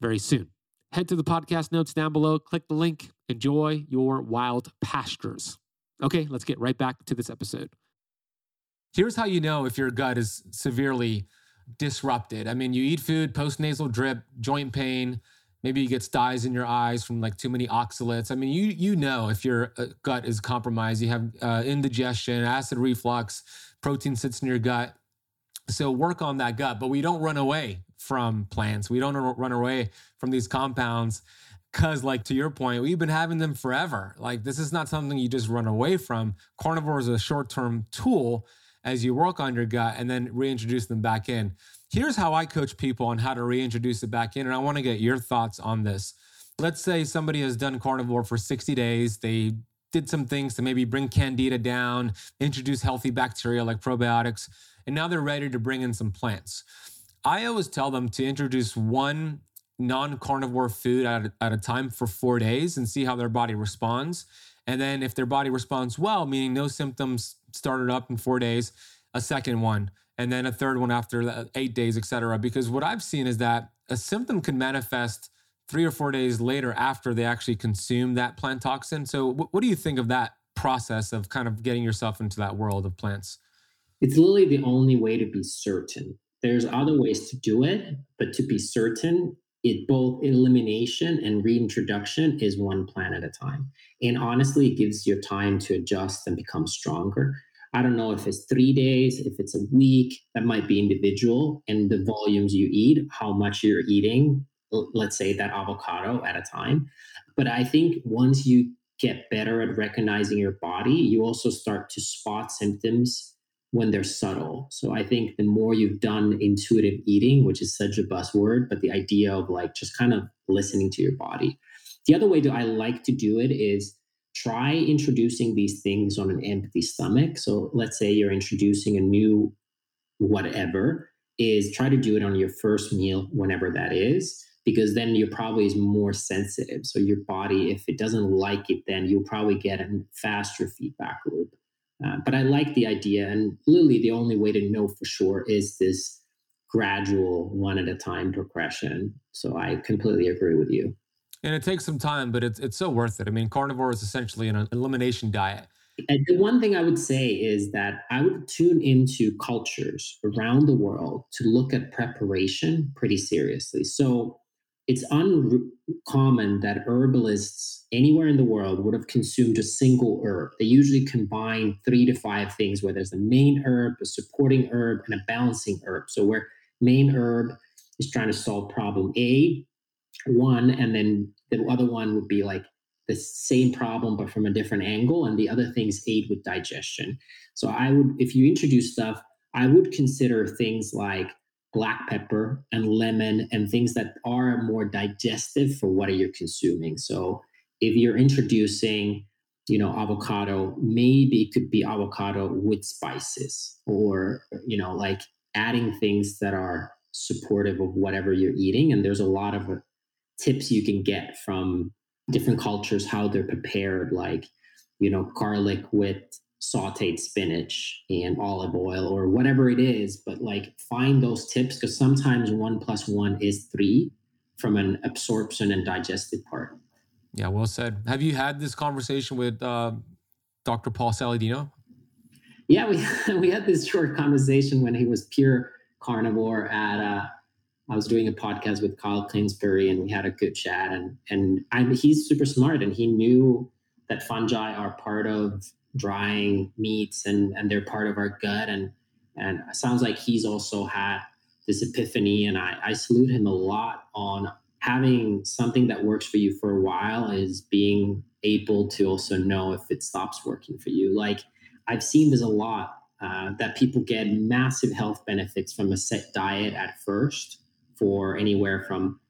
very soon. Head to the podcast notes down below, click the link, enjoy your wild pastures. Okay, let's get right back to this episode. Here's how you know if your gut is severely disrupted. I mean, you eat food, postnasal drip, joint pain, maybe you get styes in your eyes from like too many oxalates. I mean, you you know if your uh, gut is compromised, you have uh, indigestion, acid reflux, protein sits in your gut. So work on that gut, but we don't run away from plants. We don't run away from these compounds because like to your point we've been having them forever. Like this is not something you just run away from. Carnivore is a short-term tool as you work on your gut and then reintroduce them back in. Here's how i coach people on how to reintroduce it back in and i want to get your thoughts on this. Let's say somebody has done carnivore for 60 days. They did some things to maybe bring candida down introduce healthy bacteria like probiotics and now they're ready to bring in some plants I always tell them to introduce one non carnivore food at a, at a time for four days and see how their body responds. And then if their body responds well, meaning no symptoms started up in four days, a second one, and then a third one after eight days, et cetera. Because what I've seen is that a symptom can manifest three or four days later after they actually consume that plant toxin. So, what do you think of that process of kind of getting yourself into that world of plants? It's literally the only way to be certain there's other ways to do it, but to be certain, it both elimination and reintroduction is one plan at a time. And honestly, it gives you time to adjust and become stronger. I don't know if it's three days, if it's a week, that might be individual and the volumes you eat, how much you're eating, let's say that avocado at a time. But I think once you get better at recognizing your body, you also start to spot symptoms when they're subtle. So I think the more you've done intuitive eating, which is such a buzzword, but the idea of like just kind of listening to your body. The other way that I like to do it is try introducing these things on an empty stomach. So let's say you're introducing a new whatever is try to do it on your first meal whenever that is because then your probably is more sensitive so your body if it doesn't like it then you'll probably get a faster feedback loop uh, but I like the idea. And literally, the only way to know for sure is this gradual one at a time progression. So I completely agree with you. And it takes some time, but it's, it's so worth it. I mean, carnivore is essentially an elimination diet. And the one thing I would say is that I would tune into cultures around the world to look at preparation pretty seriously. So it's uncommon that herbalists anywhere in the world would have consumed a single herb. They usually combine three to five things, where there's a main herb, a supporting herb, and a balancing herb. So where main herb is trying to solve problem A, one, and then the other one would be like the same problem but from a different angle, and the other things aid with digestion. So I would, if you introduce stuff I would consider things like black pepper and lemon and things that are more digestive for what you're consuming. So if you're introducing, you know, avocado, maybe it could be avocado with spices or, you know, like adding things that are supportive of whatever you're eating. And there's a lot of uh, tips you can get from different cultures, how they're prepared, like, you know, garlic with sauteed spinach and olive oil or whatever it is but like find those tips because sometimes one plus one is three from an absorption and digestive part. Yeah well said. Have you had this conversation with uh, dr paul saladino? Yeah we, we had this short conversation when he was pure carnivore at uh, I was doing a podcast with Kyle Kingsbury and we had a good chat and and I, he's super smart and he knew that fungi are part of drying meats and and they're part of our gut. And and it sounds like he's also had this epiphany and I, I salute him a lot on having something that works for you for a while is being able to also know if it stops working for you. Like i've seen this a lot uh, that people get massive health benefits from a set diet at first for anywhere from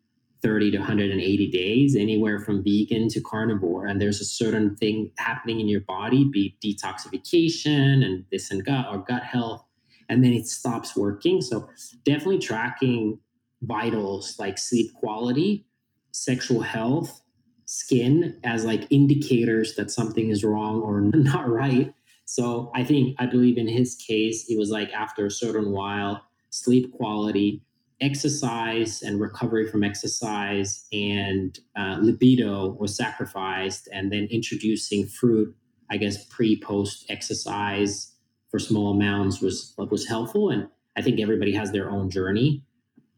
30 to 180 days, anywhere from vegan to carnivore. And there's a certain thing happening in your body, be detoxification and this and gut or gut health, and then it stops working. So definitely tracking vitals like sleep quality, sexual health, skin as like indicators that something is wrong or not right. So I think I believe in his case, it was like after a certain while, sleep quality, exercise and recovery from exercise and uh, libido was sacrificed and then introducing fruit i guess pre post exercise for small amounts was was helpful and i think everybody has their own journey.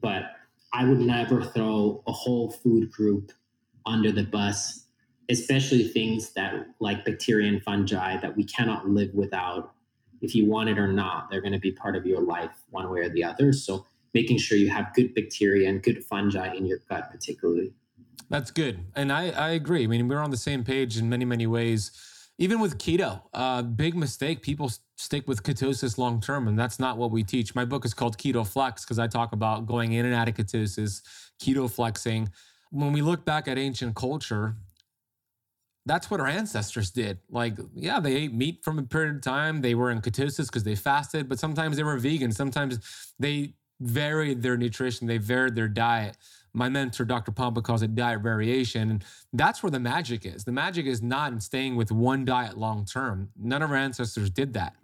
But i would never throw a whole food group under the bus especially things that like bacteria and fungi that we cannot live without. If you want it or not they're going to be part of your life one way or the other. So making sure you have good bacteria and good fungi in your gut, particularly. That's good. And I, I agree. I mean, we're on the same page in many, many ways. Even with keto, uh, big mistake. People stick with ketosis long term, and that's not what we teach. My book is called Keto Flex because I talk about going in and out of ketosis, keto flexing. When we look back at ancient culture, that's what our ancestors did. Like, yeah, they ate meat from a period of time. They were in ketosis because they fasted, but sometimes they were vegan. Sometimes they varied their nutrition, they varied their diet. My mentor, Dr. Pompa, calls it diet variation. And that's where the magic is. The magic is not in staying with one diet long term. None of our ancestors did that.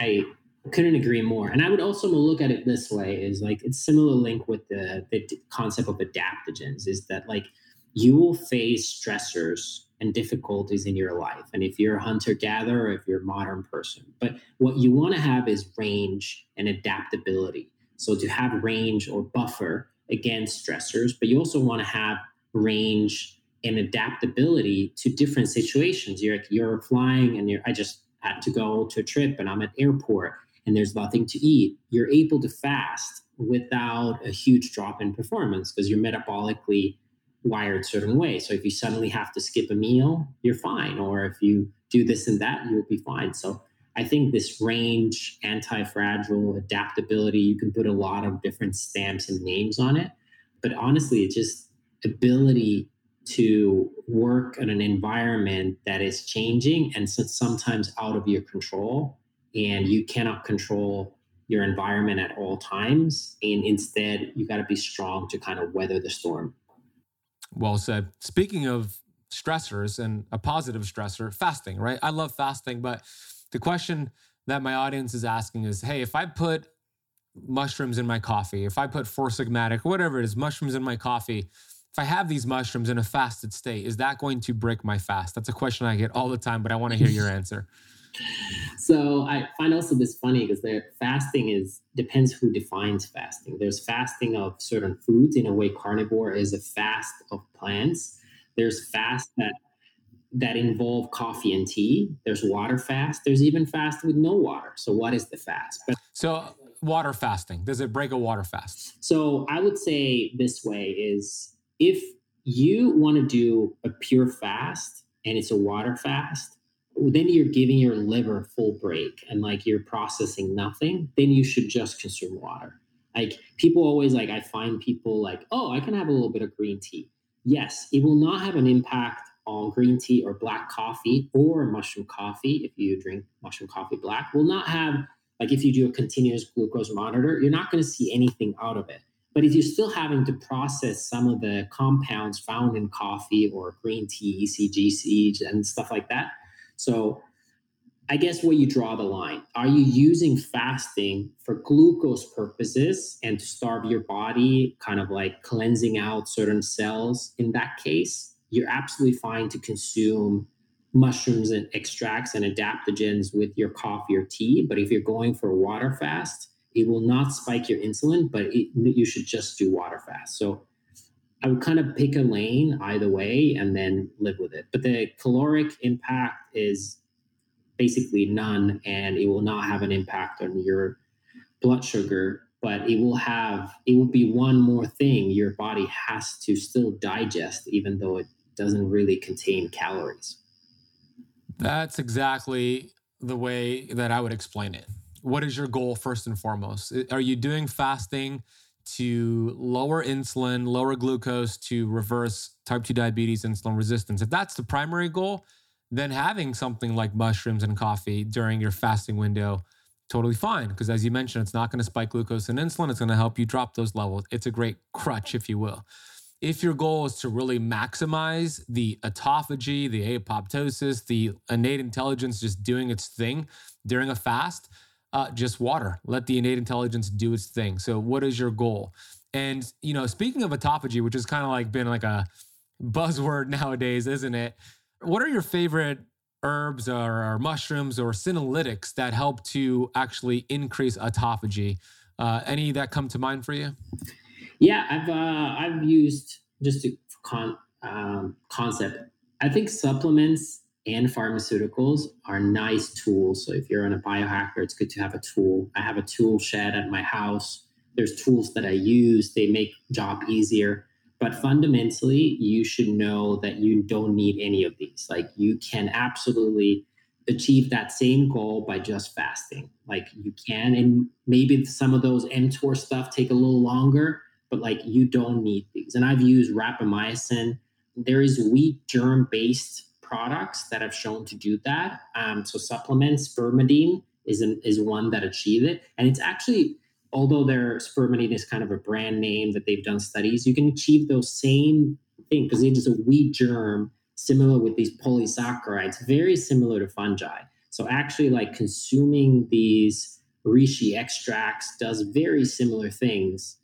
I couldn't agree more. And I would also look at it this way is like it's similar link with the, the concept of adaptogens is that like you will face stressors and difficulties in your life. And if you're a hunter gatherer, if you're a modern person, but what you want to have is range and adaptability. So to have range or buffer against stressors, but you also want to have range and adaptability to different situations. You're you're flying and you're I just had to go to a trip and I'm at airport and there's nothing to eat. You're able to fast without a huge drop in performance because you're metabolically wired certain way. So if you suddenly have to skip a meal, you're fine. Or if you do this and that, you'll be fine. So I think this range, anti fragile, adaptability, you can put a lot of different stamps and names on it. But honestly, it's just ability to work in an environment that is changing and sometimes out of your control. And you cannot control your environment at all times. And instead, you got to be strong to kind of weather the storm. Well said. Speaking of stressors and a positive stressor, fasting, right? I love fasting, but the question that my audience is asking is hey, if I put mushrooms in my coffee, if I put Four Sigmatic, whatever it is, mushrooms in my coffee, if I have these mushrooms in a fasted state, is that going to break my fast? That's a question I get all the time, but I want to hear your answer. So I find also this funny because the fasting is depends who defines fasting. There's fasting of certain foods in a way carnivore is a fast of plants. There's fast that that involve coffee and tea. There's water fast. There's even fast with no water. So what is the fast? But so water fasting does it break a water fast? So I would say this way is if you want to do a pure fast and it's a water fast, then you're giving your liver a full break and like you're processing nothing, then you should just consume water. Like people always like, I find people like, oh, I can have a little bit of green tea. Yes, it will not have an impact on green tea or black coffee or mushroom coffee if you drink mushroom coffee black. Will not have like if you do a continuous glucose monitor, you're not going to see anything out of it. But if you're still having to process some of the compounds found in coffee or green tea, ECGC, and stuff like that, so I guess where you draw the line. Are you using fasting for glucose purposes and to starve your body, kind of like cleansing out certain cells? In that case, you're absolutely fine to consume mushrooms and extracts and adaptogens with your coffee or tea. But if you're going for a water fast, it will not spike your insulin, but it, you should just do water fast. So I would kind of pick a lane either way and then live with it. But the caloric impact is basically none, and it will not have an impact on your blood sugar. But it will have, it will be one more thing your body has to still digest, even though it doesn't really contain calories. That's exactly the way that I would explain it. What is your goal first and foremost? Are you doing fasting? to lower insulin, lower glucose to reverse type 2 diabetes, insulin resistance. If that's the primary goal, then having something like mushrooms and coffee during your fasting window totally fine because as you mentioned it's not going to spike glucose and insulin it's going to help you drop those levels it's a great crutch if you will if your goal is to really maximize the autophagy the apoptosis the innate intelligence just doing its thing during a fast uh, just water. Let the innate intelligence do its thing. So, what is your goal? And you know, speaking of autophagy, which has kind of like been like a buzzword nowadays, isn't it? What are your favorite herbs or, or mushrooms or senolytics that help to actually increase autophagy? Uh, any that come to mind for you? Yeah, I've uh, I've used just a con um, concept. I think supplements and pharmaceuticals are nice tools. So if you're on a biohacker, it's good to have a tool. I have a tool shed at my house. There's tools that I use. They make job easier. But fundamentally, you should know that you don't need any of these. Like you can absolutely achieve that same goal by just fasting. Like you can, and maybe some of those mTOR stuff take a little longer, but like you don't need these. And I've used rapamycin. There is wheat germ based products that have shown to do that. Um, so supplements, spermidine is an, is one that achieve it, and it's actually although their spermidine is kind of a brand name that they've done studies, you can achieve those same thing because it is a wheat germ similar with these polysaccharides, very similar to fungi. So actually, like consuming these reishi extracts does very similar things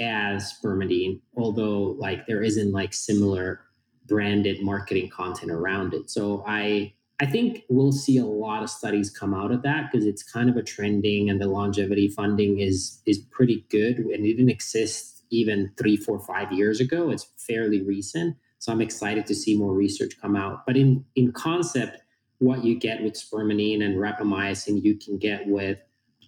as spermidine, although like there isn't like similar branded marketing content around it. So I I think we'll see a lot of studies come out of that because it's kind of a trending and the longevity funding is is pretty good and it didn't exist even three, four, five years ago. It's fairly recent. So I'm excited to see more research come out. But in in concept, what you get with spermidine and rapamycin, you can get with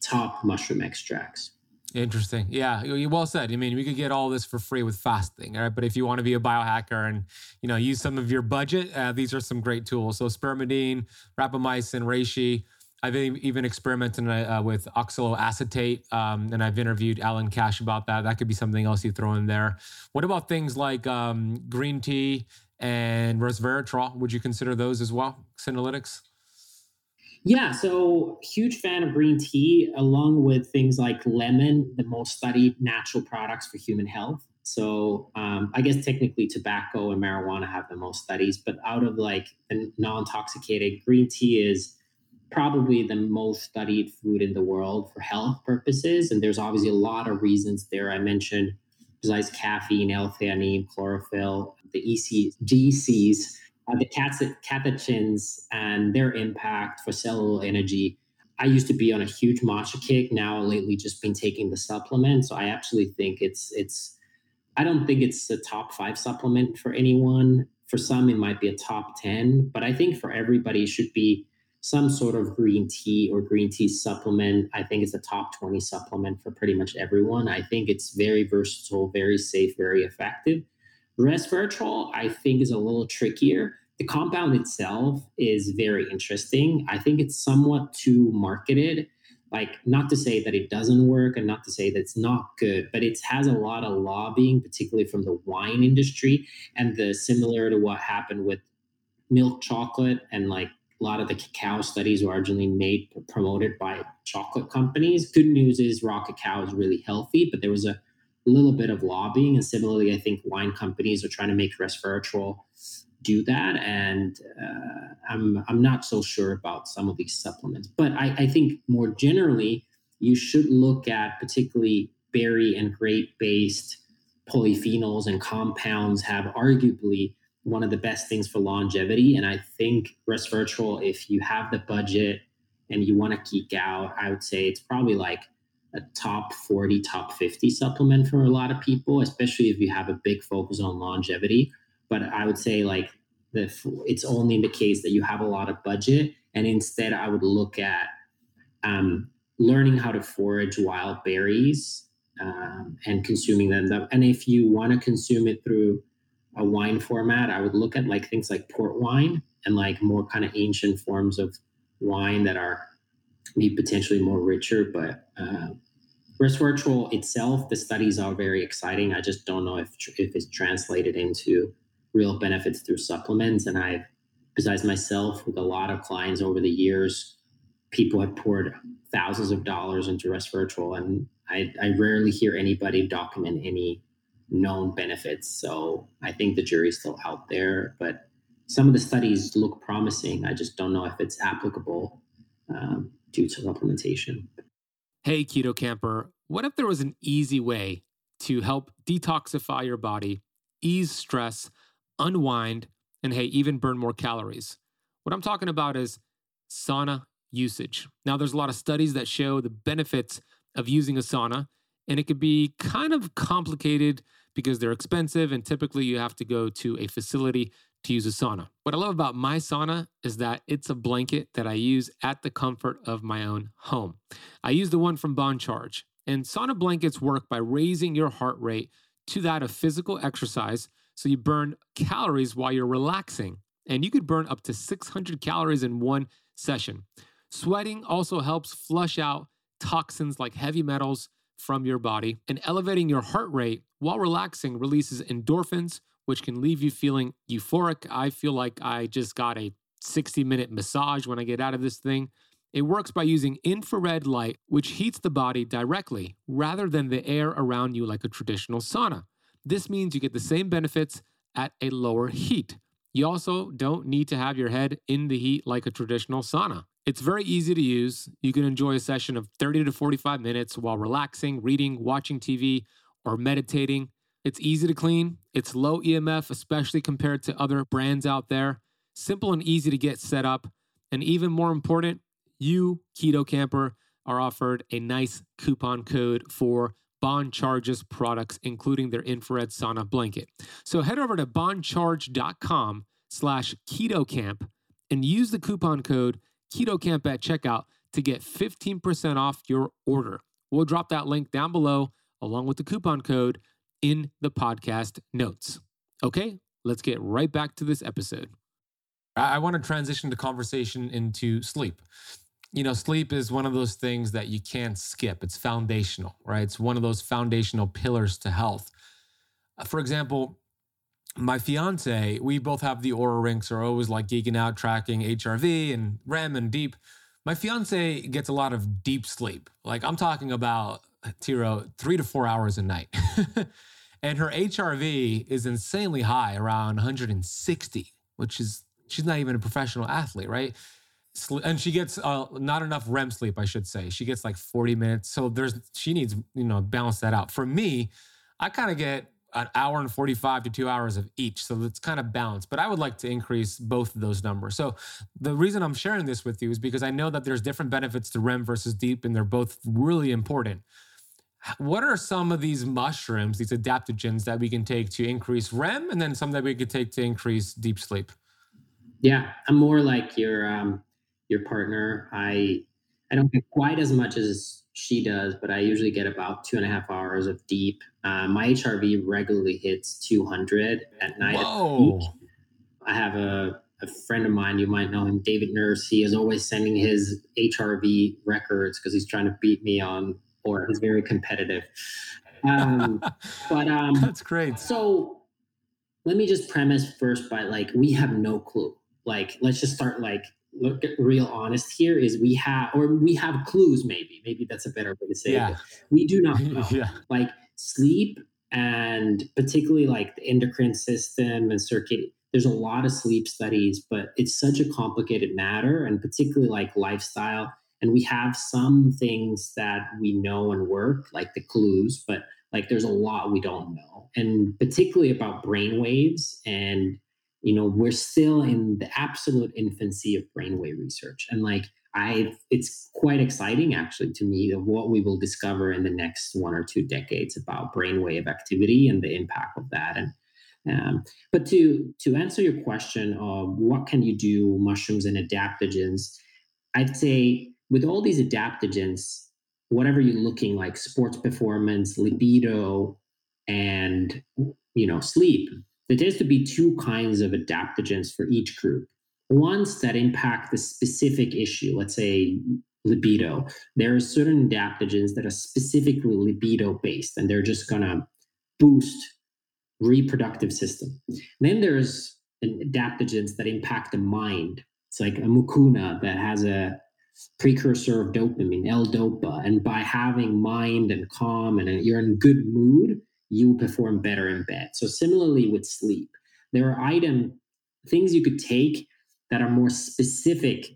top mushroom extracts. Interesting. Yeah, well said. I mean, we could get all this for free with fasting, right? But if you want to be a biohacker and you know use some of your budget, uh, these are some great tools. So spermidine, rapamycin, reishi. I've even experimented uh, with oxaloacetate, um, and I've interviewed Alan Cash about that. That could be something else you throw in there. What about things like um, green tea and resveratrol? Would you consider those as well, senolytics? Yeah, so huge fan of green tea, along with things like lemon, the most studied natural products for human health. So um, I guess technically tobacco and marijuana have the most studies, but out of like the non-intoxicated, green tea is probably the most studied food in the world for health purposes. And there's obviously a lot of reasons there. I mentioned besides caffeine, L-theanine, chlorophyll, the ECGCs uh, the catechins and their impact for cellular energy. I used to be on a huge matcha kick. Now lately, just been taking the supplement. So I actually think it's it's. I don't think it's a top five supplement for anyone. For some, it might be a top ten, but I think for everybody, should be some sort of green tea or green tea supplement. I think it's a top 20 supplement for pretty much everyone. I think it's very versatile, very safe, very effective. Resveratrol, I think, is a little trickier the compound itself is very interesting. I think it's somewhat too marketed. Like, not to say that it doesn't work and not to say that it's not good, but it has a lot of lobbying, particularly from the wine industry. And the similar to what happened with milk chocolate and like a lot of the cacao studies were originally made promoted by chocolate companies. Good news is raw cacao is really healthy, but there was a little bit of lobbying. And similarly, I think wine companies are trying to make resveratrol do that. And uh, I'm, I'm not so sure about some of these supplements. But I, I think more generally, you should look at particularly berry and grape based polyphenols and compounds have arguably one of the best things for longevity. And I think resveratrol, if you have the budget and you want to geek out, I would say it's probably like a top 40, top 50 supplement for a lot of people, especially if you have a big focus on longevity. But I would say like the it's only in the case that you have a lot of budget. And instead, I would look at um, learning how to forage wild berries um, and consuming them. And if you want to consume it through a wine format, I would look at like things like port wine and like more kind of ancient forms of wine that are maybe potentially more richer. But uh, resveratrol itself, the studies are very exciting. I just don't know if if it's translated into real benefits through supplements. And I've, besides myself, with a lot of clients over the years, people have poured thousands of dollars into resveratrol, and I, I rarely hear anybody document any known benefits. So I think the jury's still out there, but some of the studies look promising. I just don't know if it's applicable um, due to supplementation. Hey, Keto Camper, what if there was an easy way to help detoxify your body, ease stress, unwind, and hey, even burn more calories? What I'm talking about is sauna usage. Now, there's a lot of studies that show the benefits of using a sauna, and it could be kind of complicated because they're expensive and typically you have to go to a facility to use a sauna. What I love about my sauna is that it's a blanket that I use at the comfort of my own home. I use the one from Bon Charge, and sauna blankets work by raising your heart rate to that of physical exercise so you burn calories while you're relaxing. And you could burn up to 600 calories in one session. Sweating also helps flush out toxins like heavy metals from your body, and elevating your heart rate while relaxing releases endorphins, which can leave you feeling euphoric. I feel like I just got a 60 minute massage when I get out of this thing. It works by using infrared light, which heats the body directly rather than the air around you like a traditional sauna. This means you get the same benefits at a lower heat. You also don't need to have your head in the heat like a traditional sauna. It's very easy to use. You can enjoy a session of 30 to 45 minutes while relaxing, reading, watching TV, or meditating. It's easy to clean. It's low EMF, especially compared to other brands out there. Simple and easy to get set up. And even more important, you, Keto Camper, are offered a nice coupon code for Bon Charges products, including their infrared sauna blanket. So head over to boncharge.com slash ketocamp and use the coupon code Keto Camp at checkout to get 15% off your order. We'll drop that link down below along with the coupon code in the podcast notes. Okay, let's get right back to this episode. I, want to transition the conversation into sleep. You know, sleep is one of those things that you can't skip. It's foundational, right? It's one of those foundational pillars to health. Uh, for example, my fiance, we both have the Oura Rings, are always like geeking out, tracking HRV and REM and deep. My fiance gets a lot of deep sleep. Like I'm talking about Tero, three to four hours a night. and her HRV is insanely high, around 160, which is she's not even a professional athlete, right? And she gets uh, not enough REM sleep, I should say. She gets like 40 minutes. So there's she needs, you know, balance that out. For me, I kind of get an hour and 45 to two hours of each. So it's kind of balanced, but I would like to increase both of those numbers. So the reason I'm sharing this with you is because I know that there's different benefits to REM versus deep, and they're both really important. What are some of these mushrooms, these adaptogens that we can take to increase REM and then some that we could take to increase deep sleep? Yeah, I'm more like your um, your partner. I I don't get quite as much as she does, but I usually get about two and a half hours of deep. Uh, my HRV regularly hits 200 at night. Whoa. I have a a friend of mine, you might know him, David Nurse. He is always sending his HRV records because he's trying to beat me on, or he's very competitive. Um, but um, that's great. So let me just premise first by like we have no clue. Like let's just start like look at real honest here is we have or we have clues maybe maybe that's a better way to say yeah. it we do not know yeah. like sleep and particularly like the endocrine system and circuit there's a lot of sleep studies but it's such a complicated matter and particularly like lifestyle and we have some things that we know and work like the clues but like there's a lot we don't know and particularly about brain waves and you know we're still in the absolute infancy of brainwave research. And like i it's quite exciting actually to me of what we will discover in the next one or two decades about brainwave activity and the impact of that. And um, but to to answer your question of what can you do mushrooms and adaptogens i'd say with all these adaptogens whatever you're looking like sports performance libido and you know sleep there tends to be two kinds of adaptogens for each group. Ones that impact the specific issue, let's say libido. There are certain adaptogens that are specifically libido based, and they're just gonna boost reproductive system. And then there's adaptogens that impact the mind. It's like a mucuna that has a precursor of dopamine, L-DOPA, and by having mind and calm and you're in good mood, you perform better in bed. So similarly with sleep, there are item things you could take that are more specific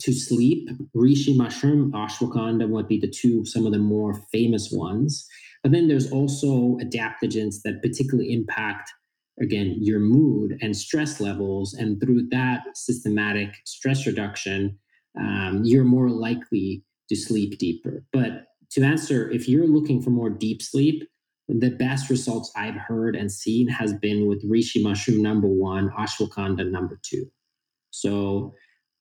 to sleep. Reishi mushroom, ashwagandha would be the two, some of the more famous ones. But then there's also adaptogens that particularly impact, again, your mood and stress levels. And through that systematic stress reduction, um, you're more likely to sleep deeper. But to answer, if you're looking for more deep sleep, the best results I've heard and seen has been with reishi mushroom number one, ashwagandha number two. So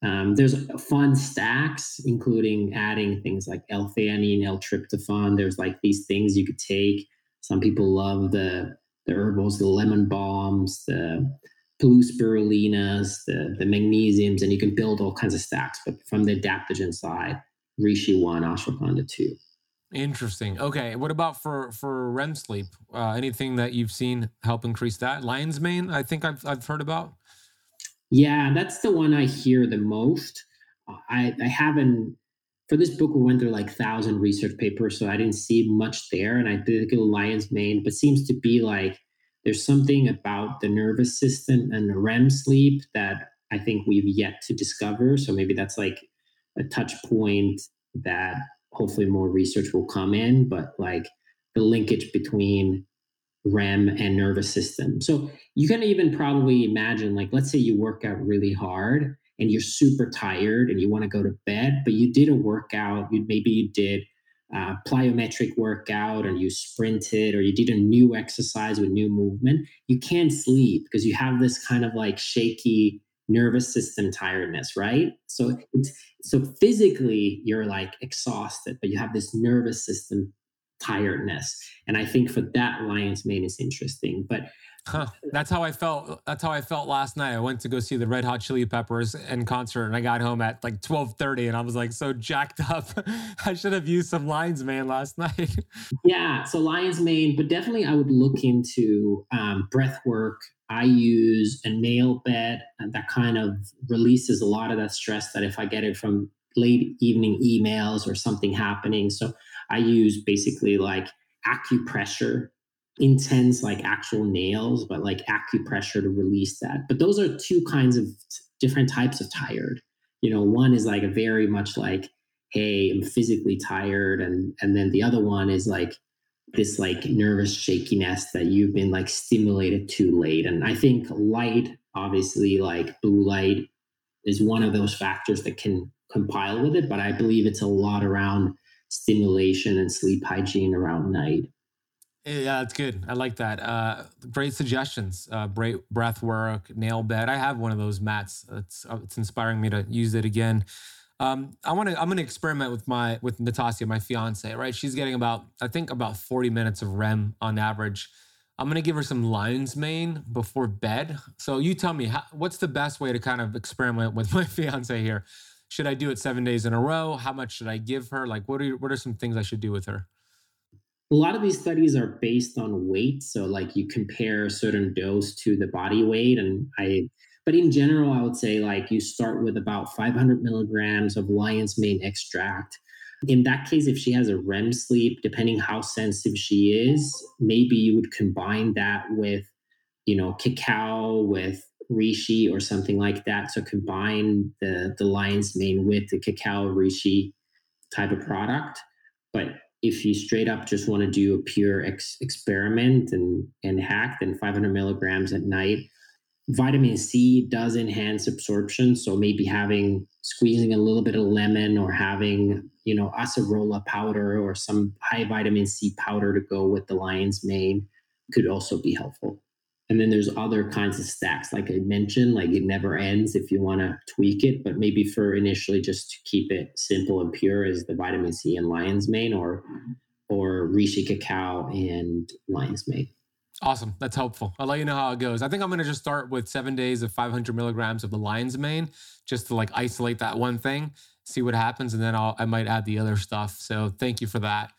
um, there's fun stacks, including adding things like L-theanine, L-tryptophan. There's like these things you could take. Some people love the the herbals, the lemon balms, the blue spirulinas, the, the magnesiums, and you can build all kinds of stacks. But from the adaptogen side, reishi one, ashwagandha two. Interesting. Okay. What about for for REM sleep? Uh, anything that you've seen help increase that? Lion's mane, I think I've I've heard about. Yeah, that's the one I hear the most. I I haven't for this book we went through like thousand research papers, so I didn't see much there. And I did get lion's mane, but seems to be like there's something about the nervous system and the REM sleep that I think we've yet to discover. So maybe that's like a touch point that hopefully more research will come in, but like the linkage between REM and nervous system. So you can even probably imagine, like, let's say you work out really hard and you're super tired and you want to go to bed, but you did a workout. You maybe you did a plyometric workout or you sprinted or you did a new exercise with new movement. You can't sleep because you have this kind of like shaky nervous system tiredness, right? So so physically you're like exhausted, but you have this nervous system tiredness. And I think for that lion's mane is interesting. But Huh. That's how I felt. That's how I felt last night. I went to go see the Red Hot Chili Peppers in concert, and I got home at like twelve thirty, and I was like so jacked up. I should have used some Lion's Mane last night. yeah, so Lion's Mane, but definitely I would look into um, breath work. I use a nail bed that kind of releases a lot of that stress that if I get it from late evening emails or something happening. So I use basically like acupressure intense like actual nails, but like acupressure to release that. But those are two kinds of different types of tired. You know, one is like a very much like, hey, I'm physically tired, and and then the other one is like this like nervous shakiness that you've been like stimulated too late. And I think light, obviously, like blue light, is one of those factors that can compile with it. But I believe it's a lot around stimulation and sleep hygiene around night. Yeah, it's good. I like that. Uh, great suggestions. Uh, great breath work, nail bed. I have one of those mats. It's uh, it's inspiring me to use it again. Um, I want to. I'm going to experiment with my with Natasha, my fiance. Right, she's getting about I think about 40 minutes of REM on average. I'm gonna give her some lion's mane before bed. So you tell me, how, what's the best way to kind of experiment with my fiance here? Should I do it seven days in a row? How much should I give her? Like, what are what are some things I should do with her? A lot of these studies are based on weight, so like you compare a certain dose to the body weight, and I. But in general, I would say like you start with about 500 milligrams of lion's mane extract in that case, if she has a REM sleep, depending how sensitive she is, maybe you would combine that with, you know, cacao with reishi or something like that. So combine the the lion's mane with the cacao reishi type of product. But if you straight up just want to do a pure ex- experiment and and hack, then 500 milligrams at night vitamin C does enhance absorption. So maybe having squeezing a little bit of lemon or having, you know, acerola powder or some high vitamin C powder to go with the lion's mane could also be helpful. And then there's other kinds of stacks, like I mentioned, like it never ends if you want to tweak it. But maybe for initially just to keep it simple and pure is the vitamin C and lion's mane or or reishi cacao and lion's mane. Awesome. That's helpful. I'll let you know how it goes. I think I'm going to just start with seven days of 500 milligrams of the lion's mane just to like isolate that one thing, see what happens. And then I'll, I might add the other stuff. So thank you for that.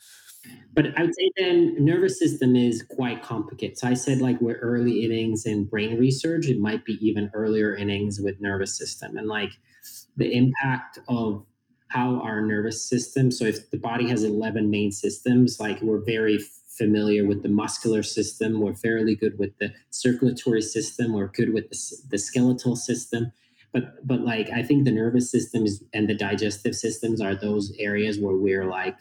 But I would say then nervous system is quite complicated. So I said like we're early innings in brain research. It might be even earlier innings with nervous system and like the impact of how our nervous system. So if the body has 11 main systems, like we're very familiar with the muscular system. We're fairly good with the circulatory system. We're good with the, the skeletal system. But but like I think the nervous systems and the digestive systems are those areas where we're like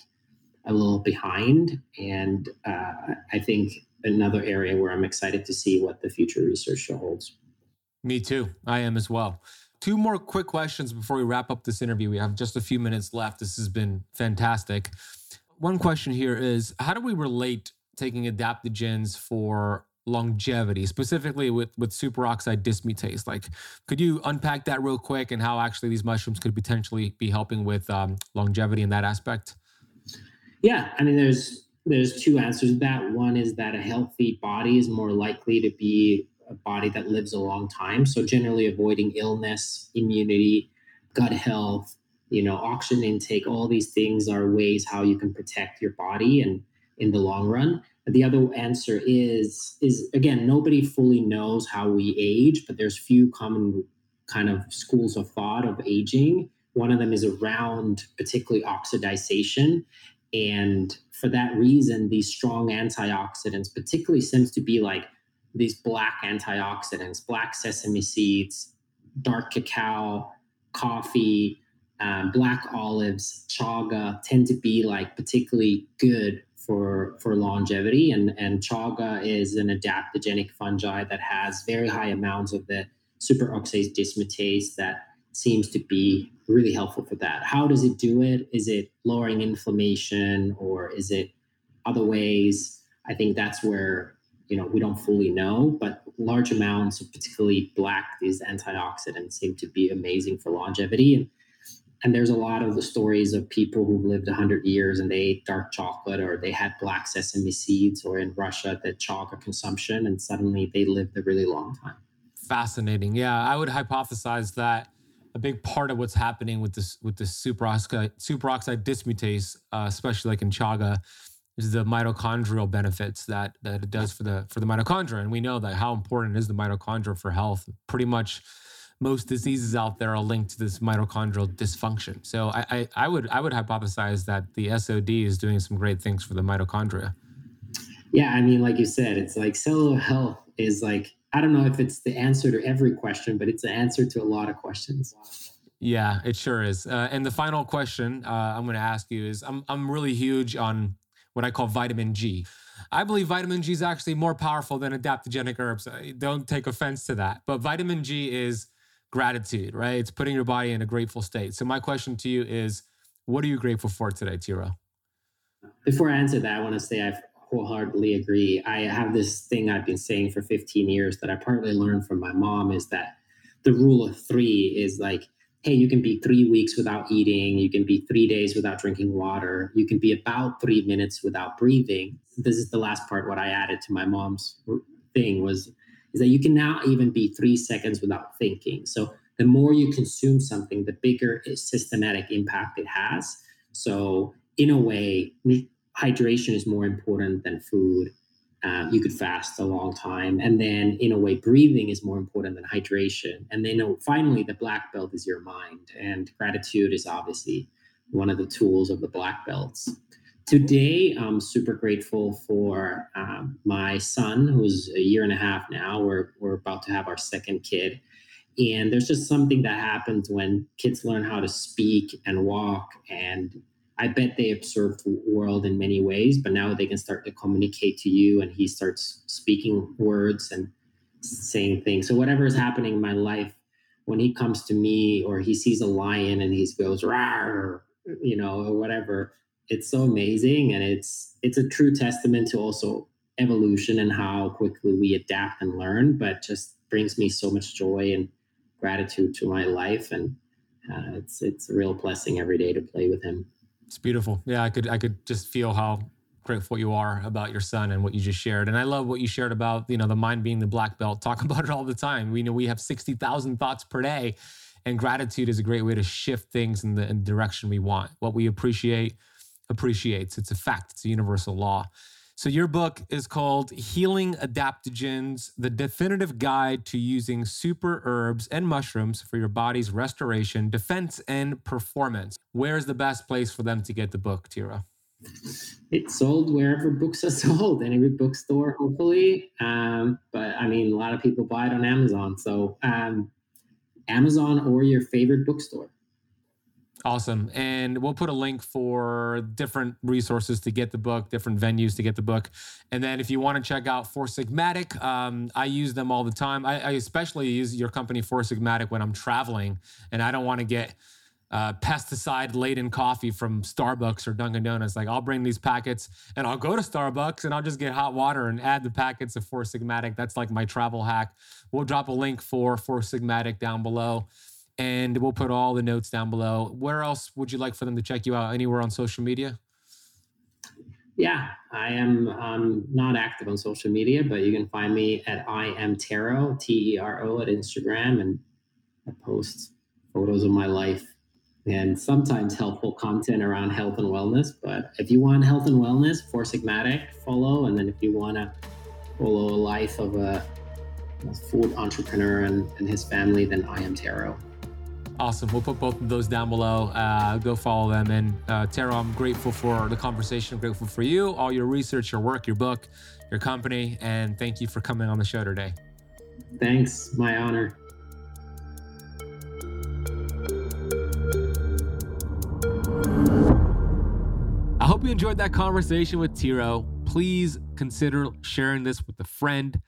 a little behind. And uh, I think another area where I'm excited to see what the future research holds. Me too. I am as well. Two more quick questions before we wrap up this interview. We have just a few minutes left. This has been fantastic one question here is how do we relate taking adaptogens for longevity, specifically with with superoxide dismutase? Like, could you unpack that real quick and how actually these mushrooms could potentially be helping with um, longevity in that aspect? Yeah, I mean, there's there's two answers to that. One is that a healthy body is more likely to be a body that lives a long time. So generally avoiding illness, immunity, gut health, you know oxygen intake all these things are ways how you can protect your body and in the long run the other answer is is again nobody fully knows how we age but there's few common kind of schools of thought of aging one of them is around particularly oxidization and for that reason these strong antioxidants particularly seems to be like these black antioxidants black sesame seeds dark cacao coffee um, black olives, chaga tend to be like particularly good for for longevity. And and chaga is an adaptogenic fungi that has very high amounts of the superoxide dismutase that seems to be really helpful for that. How does it do it? Is it lowering inflammation or is it other ways? I think that's where you know we don't fully know, but large amounts of particularly black these antioxidants seem to be amazing for longevity. And and there's a lot of the stories of people who've lived 100 years and they ate dark chocolate or they had black sesame seeds or in russia the chocolate consumption and suddenly they lived a really long time fascinating yeah i would hypothesize that a big part of what's happening with this with this superoxide superoxide dismutase uh, especially like in chaga is the mitochondrial benefits that that it does for the for the mitochondria and we know that how important is the mitochondria for health pretty much most diseases out there are linked to this mitochondrial dysfunction. So I, I, I, would I would hypothesize that the SOD is doing some great things for the mitochondria. Yeah, I mean, like you said, it's like cellular health is like I don't know if it's the answer to every question, but it's the answer to a lot of questions. Yeah, it sure is. Uh, and the final question uh, I'm going to ask you is: I'm I'm really huge on what I call vitamin G. I believe vitamin G is actually more powerful than adaptogenic herbs. Don't take offense to that, but vitamin G is gratitude, right? It's putting your body in a grateful state. So my question to you is, what are you grateful for today, Tero? Before I answer that, I want to say I wholeheartedly agree. I have this thing I've been saying for 15 years that I partly learned from my mom is that the rule of three is like hey, you can be three weeks without eating, you can be three days without drinking water, you can be about three minutes without breathing. This is the last part. What I added to my mom's thing was is that you can now even be three seconds without thinking. So the more you consume something, the bigger eh, systematic impact it has. So in a way, hydration is more important than food. Uh, you could fast a long time. And then, in a way, breathing is more important than hydration. And then, finally, the black belt is your mind. And gratitude is obviously one of the tools of the black belts. Today, I'm super grateful for um, my son, who's a year and a half now. We're, we're about to have our second kid. And there's just something that happens when kids learn how to speak and walk and I bet they observe the world in many ways, but now they can start to communicate to you, and he starts speaking words and saying things. So whatever is happening in my life, when he comes to me or he sees a lion and he goes "rar," you know, or whatever, it's so amazing, and it's it's a true testament to also evolution and how quickly we adapt and learn. But just brings me so much joy and gratitude to my life, and uh, it's it's a real blessing every day to play with him. It's beautiful. Yeah, I could I could just feel how grateful you are about your son and what you just shared. And I love what you shared about, you know, the mind being the black belt. Talk about it all the time. We know we have 60,000 thoughts per day and gratitude is a great way to shift things in the, in the direction we want. What we appreciate appreciates. It's a fact. It's a universal law. So, your book is called Healing Adaptogens The Definitive Guide to Using Super Herbs and Mushrooms for Your Body's Restoration, Defense, and Performance. Where's the best place for them to get the book, Tero? It's sold wherever books are sold, in every bookstore, hopefully. Um, but I mean, a lot of people buy it on Amazon. So, um, Amazon or your favorite bookstore. Awesome. And we'll put a link for different resources to get the book, different venues to get the book. And then if you want to check out Four Sigmatic, um, I use them all the time. I, I, especially use your company Four Sigmatic when I'm traveling and I don't want to get uh, pesticide laden coffee from Starbucks or Dunkin' Donuts. Like I'll bring these packets and I'll go to Starbucks and I'll just get hot water and add the packets of Four Sigmatic. That's like my travel hack. We'll drop a link for Four Sigmatic down below and we'll put all the notes down below. Where else would you like for them to check you out? Anywhere on social media? Yeah, I am um, not active on social media, but you can find me at I am Tero, T E R O, at Instagram, and I post photos of my life and sometimes helpful content around health and wellness. But if you want health and wellness, Four Sigmatic, follow. And then if you want to follow a life of a, a food entrepreneur and, and his family, then I am Tero. Awesome. We'll put both of those down below. Uh, go follow them. And uh, Tero, I'm grateful for the conversation. I'm grateful for you, all your research, your work, your book, your company. And thank you for coming on the show today. Thanks. My honor. I hope you enjoyed that conversation with Tero. Please consider sharing this with a friend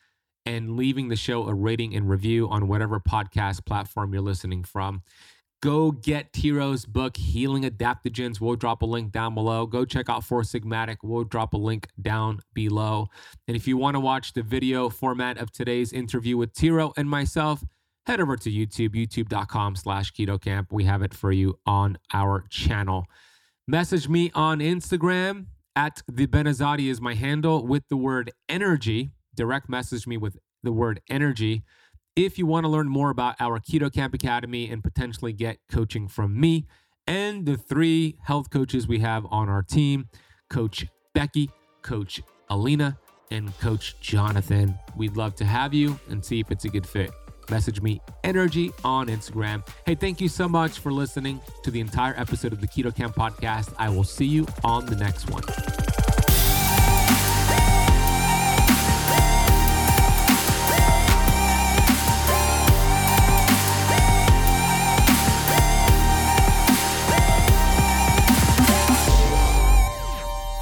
and leaving the show a rating and review on whatever podcast platform you're listening from. Go get Tero's book, Healing Adaptogens. We'll drop a link down below. Go check out Four Sigmatic. We'll drop a link down below. And if you want to watch the video format of today's interview with Tero and myself, head over to YouTube, youtube.com slash keto camp. We have it for you on our channel. Message me on Instagram at the Benazadi is my handle with the word energy direct message me with the word energy. If you want to learn more about our Keto Camp Academy and potentially get coaching from me and the three health coaches we have on our team Coach Becky, Coach Alina, and Coach Jonathan. We'd love to have you and see if it's a good fit. Message me energy on Instagram. Hey, thank you so much for listening to the entire episode of the Keto Camp podcast. I will see you on the next one.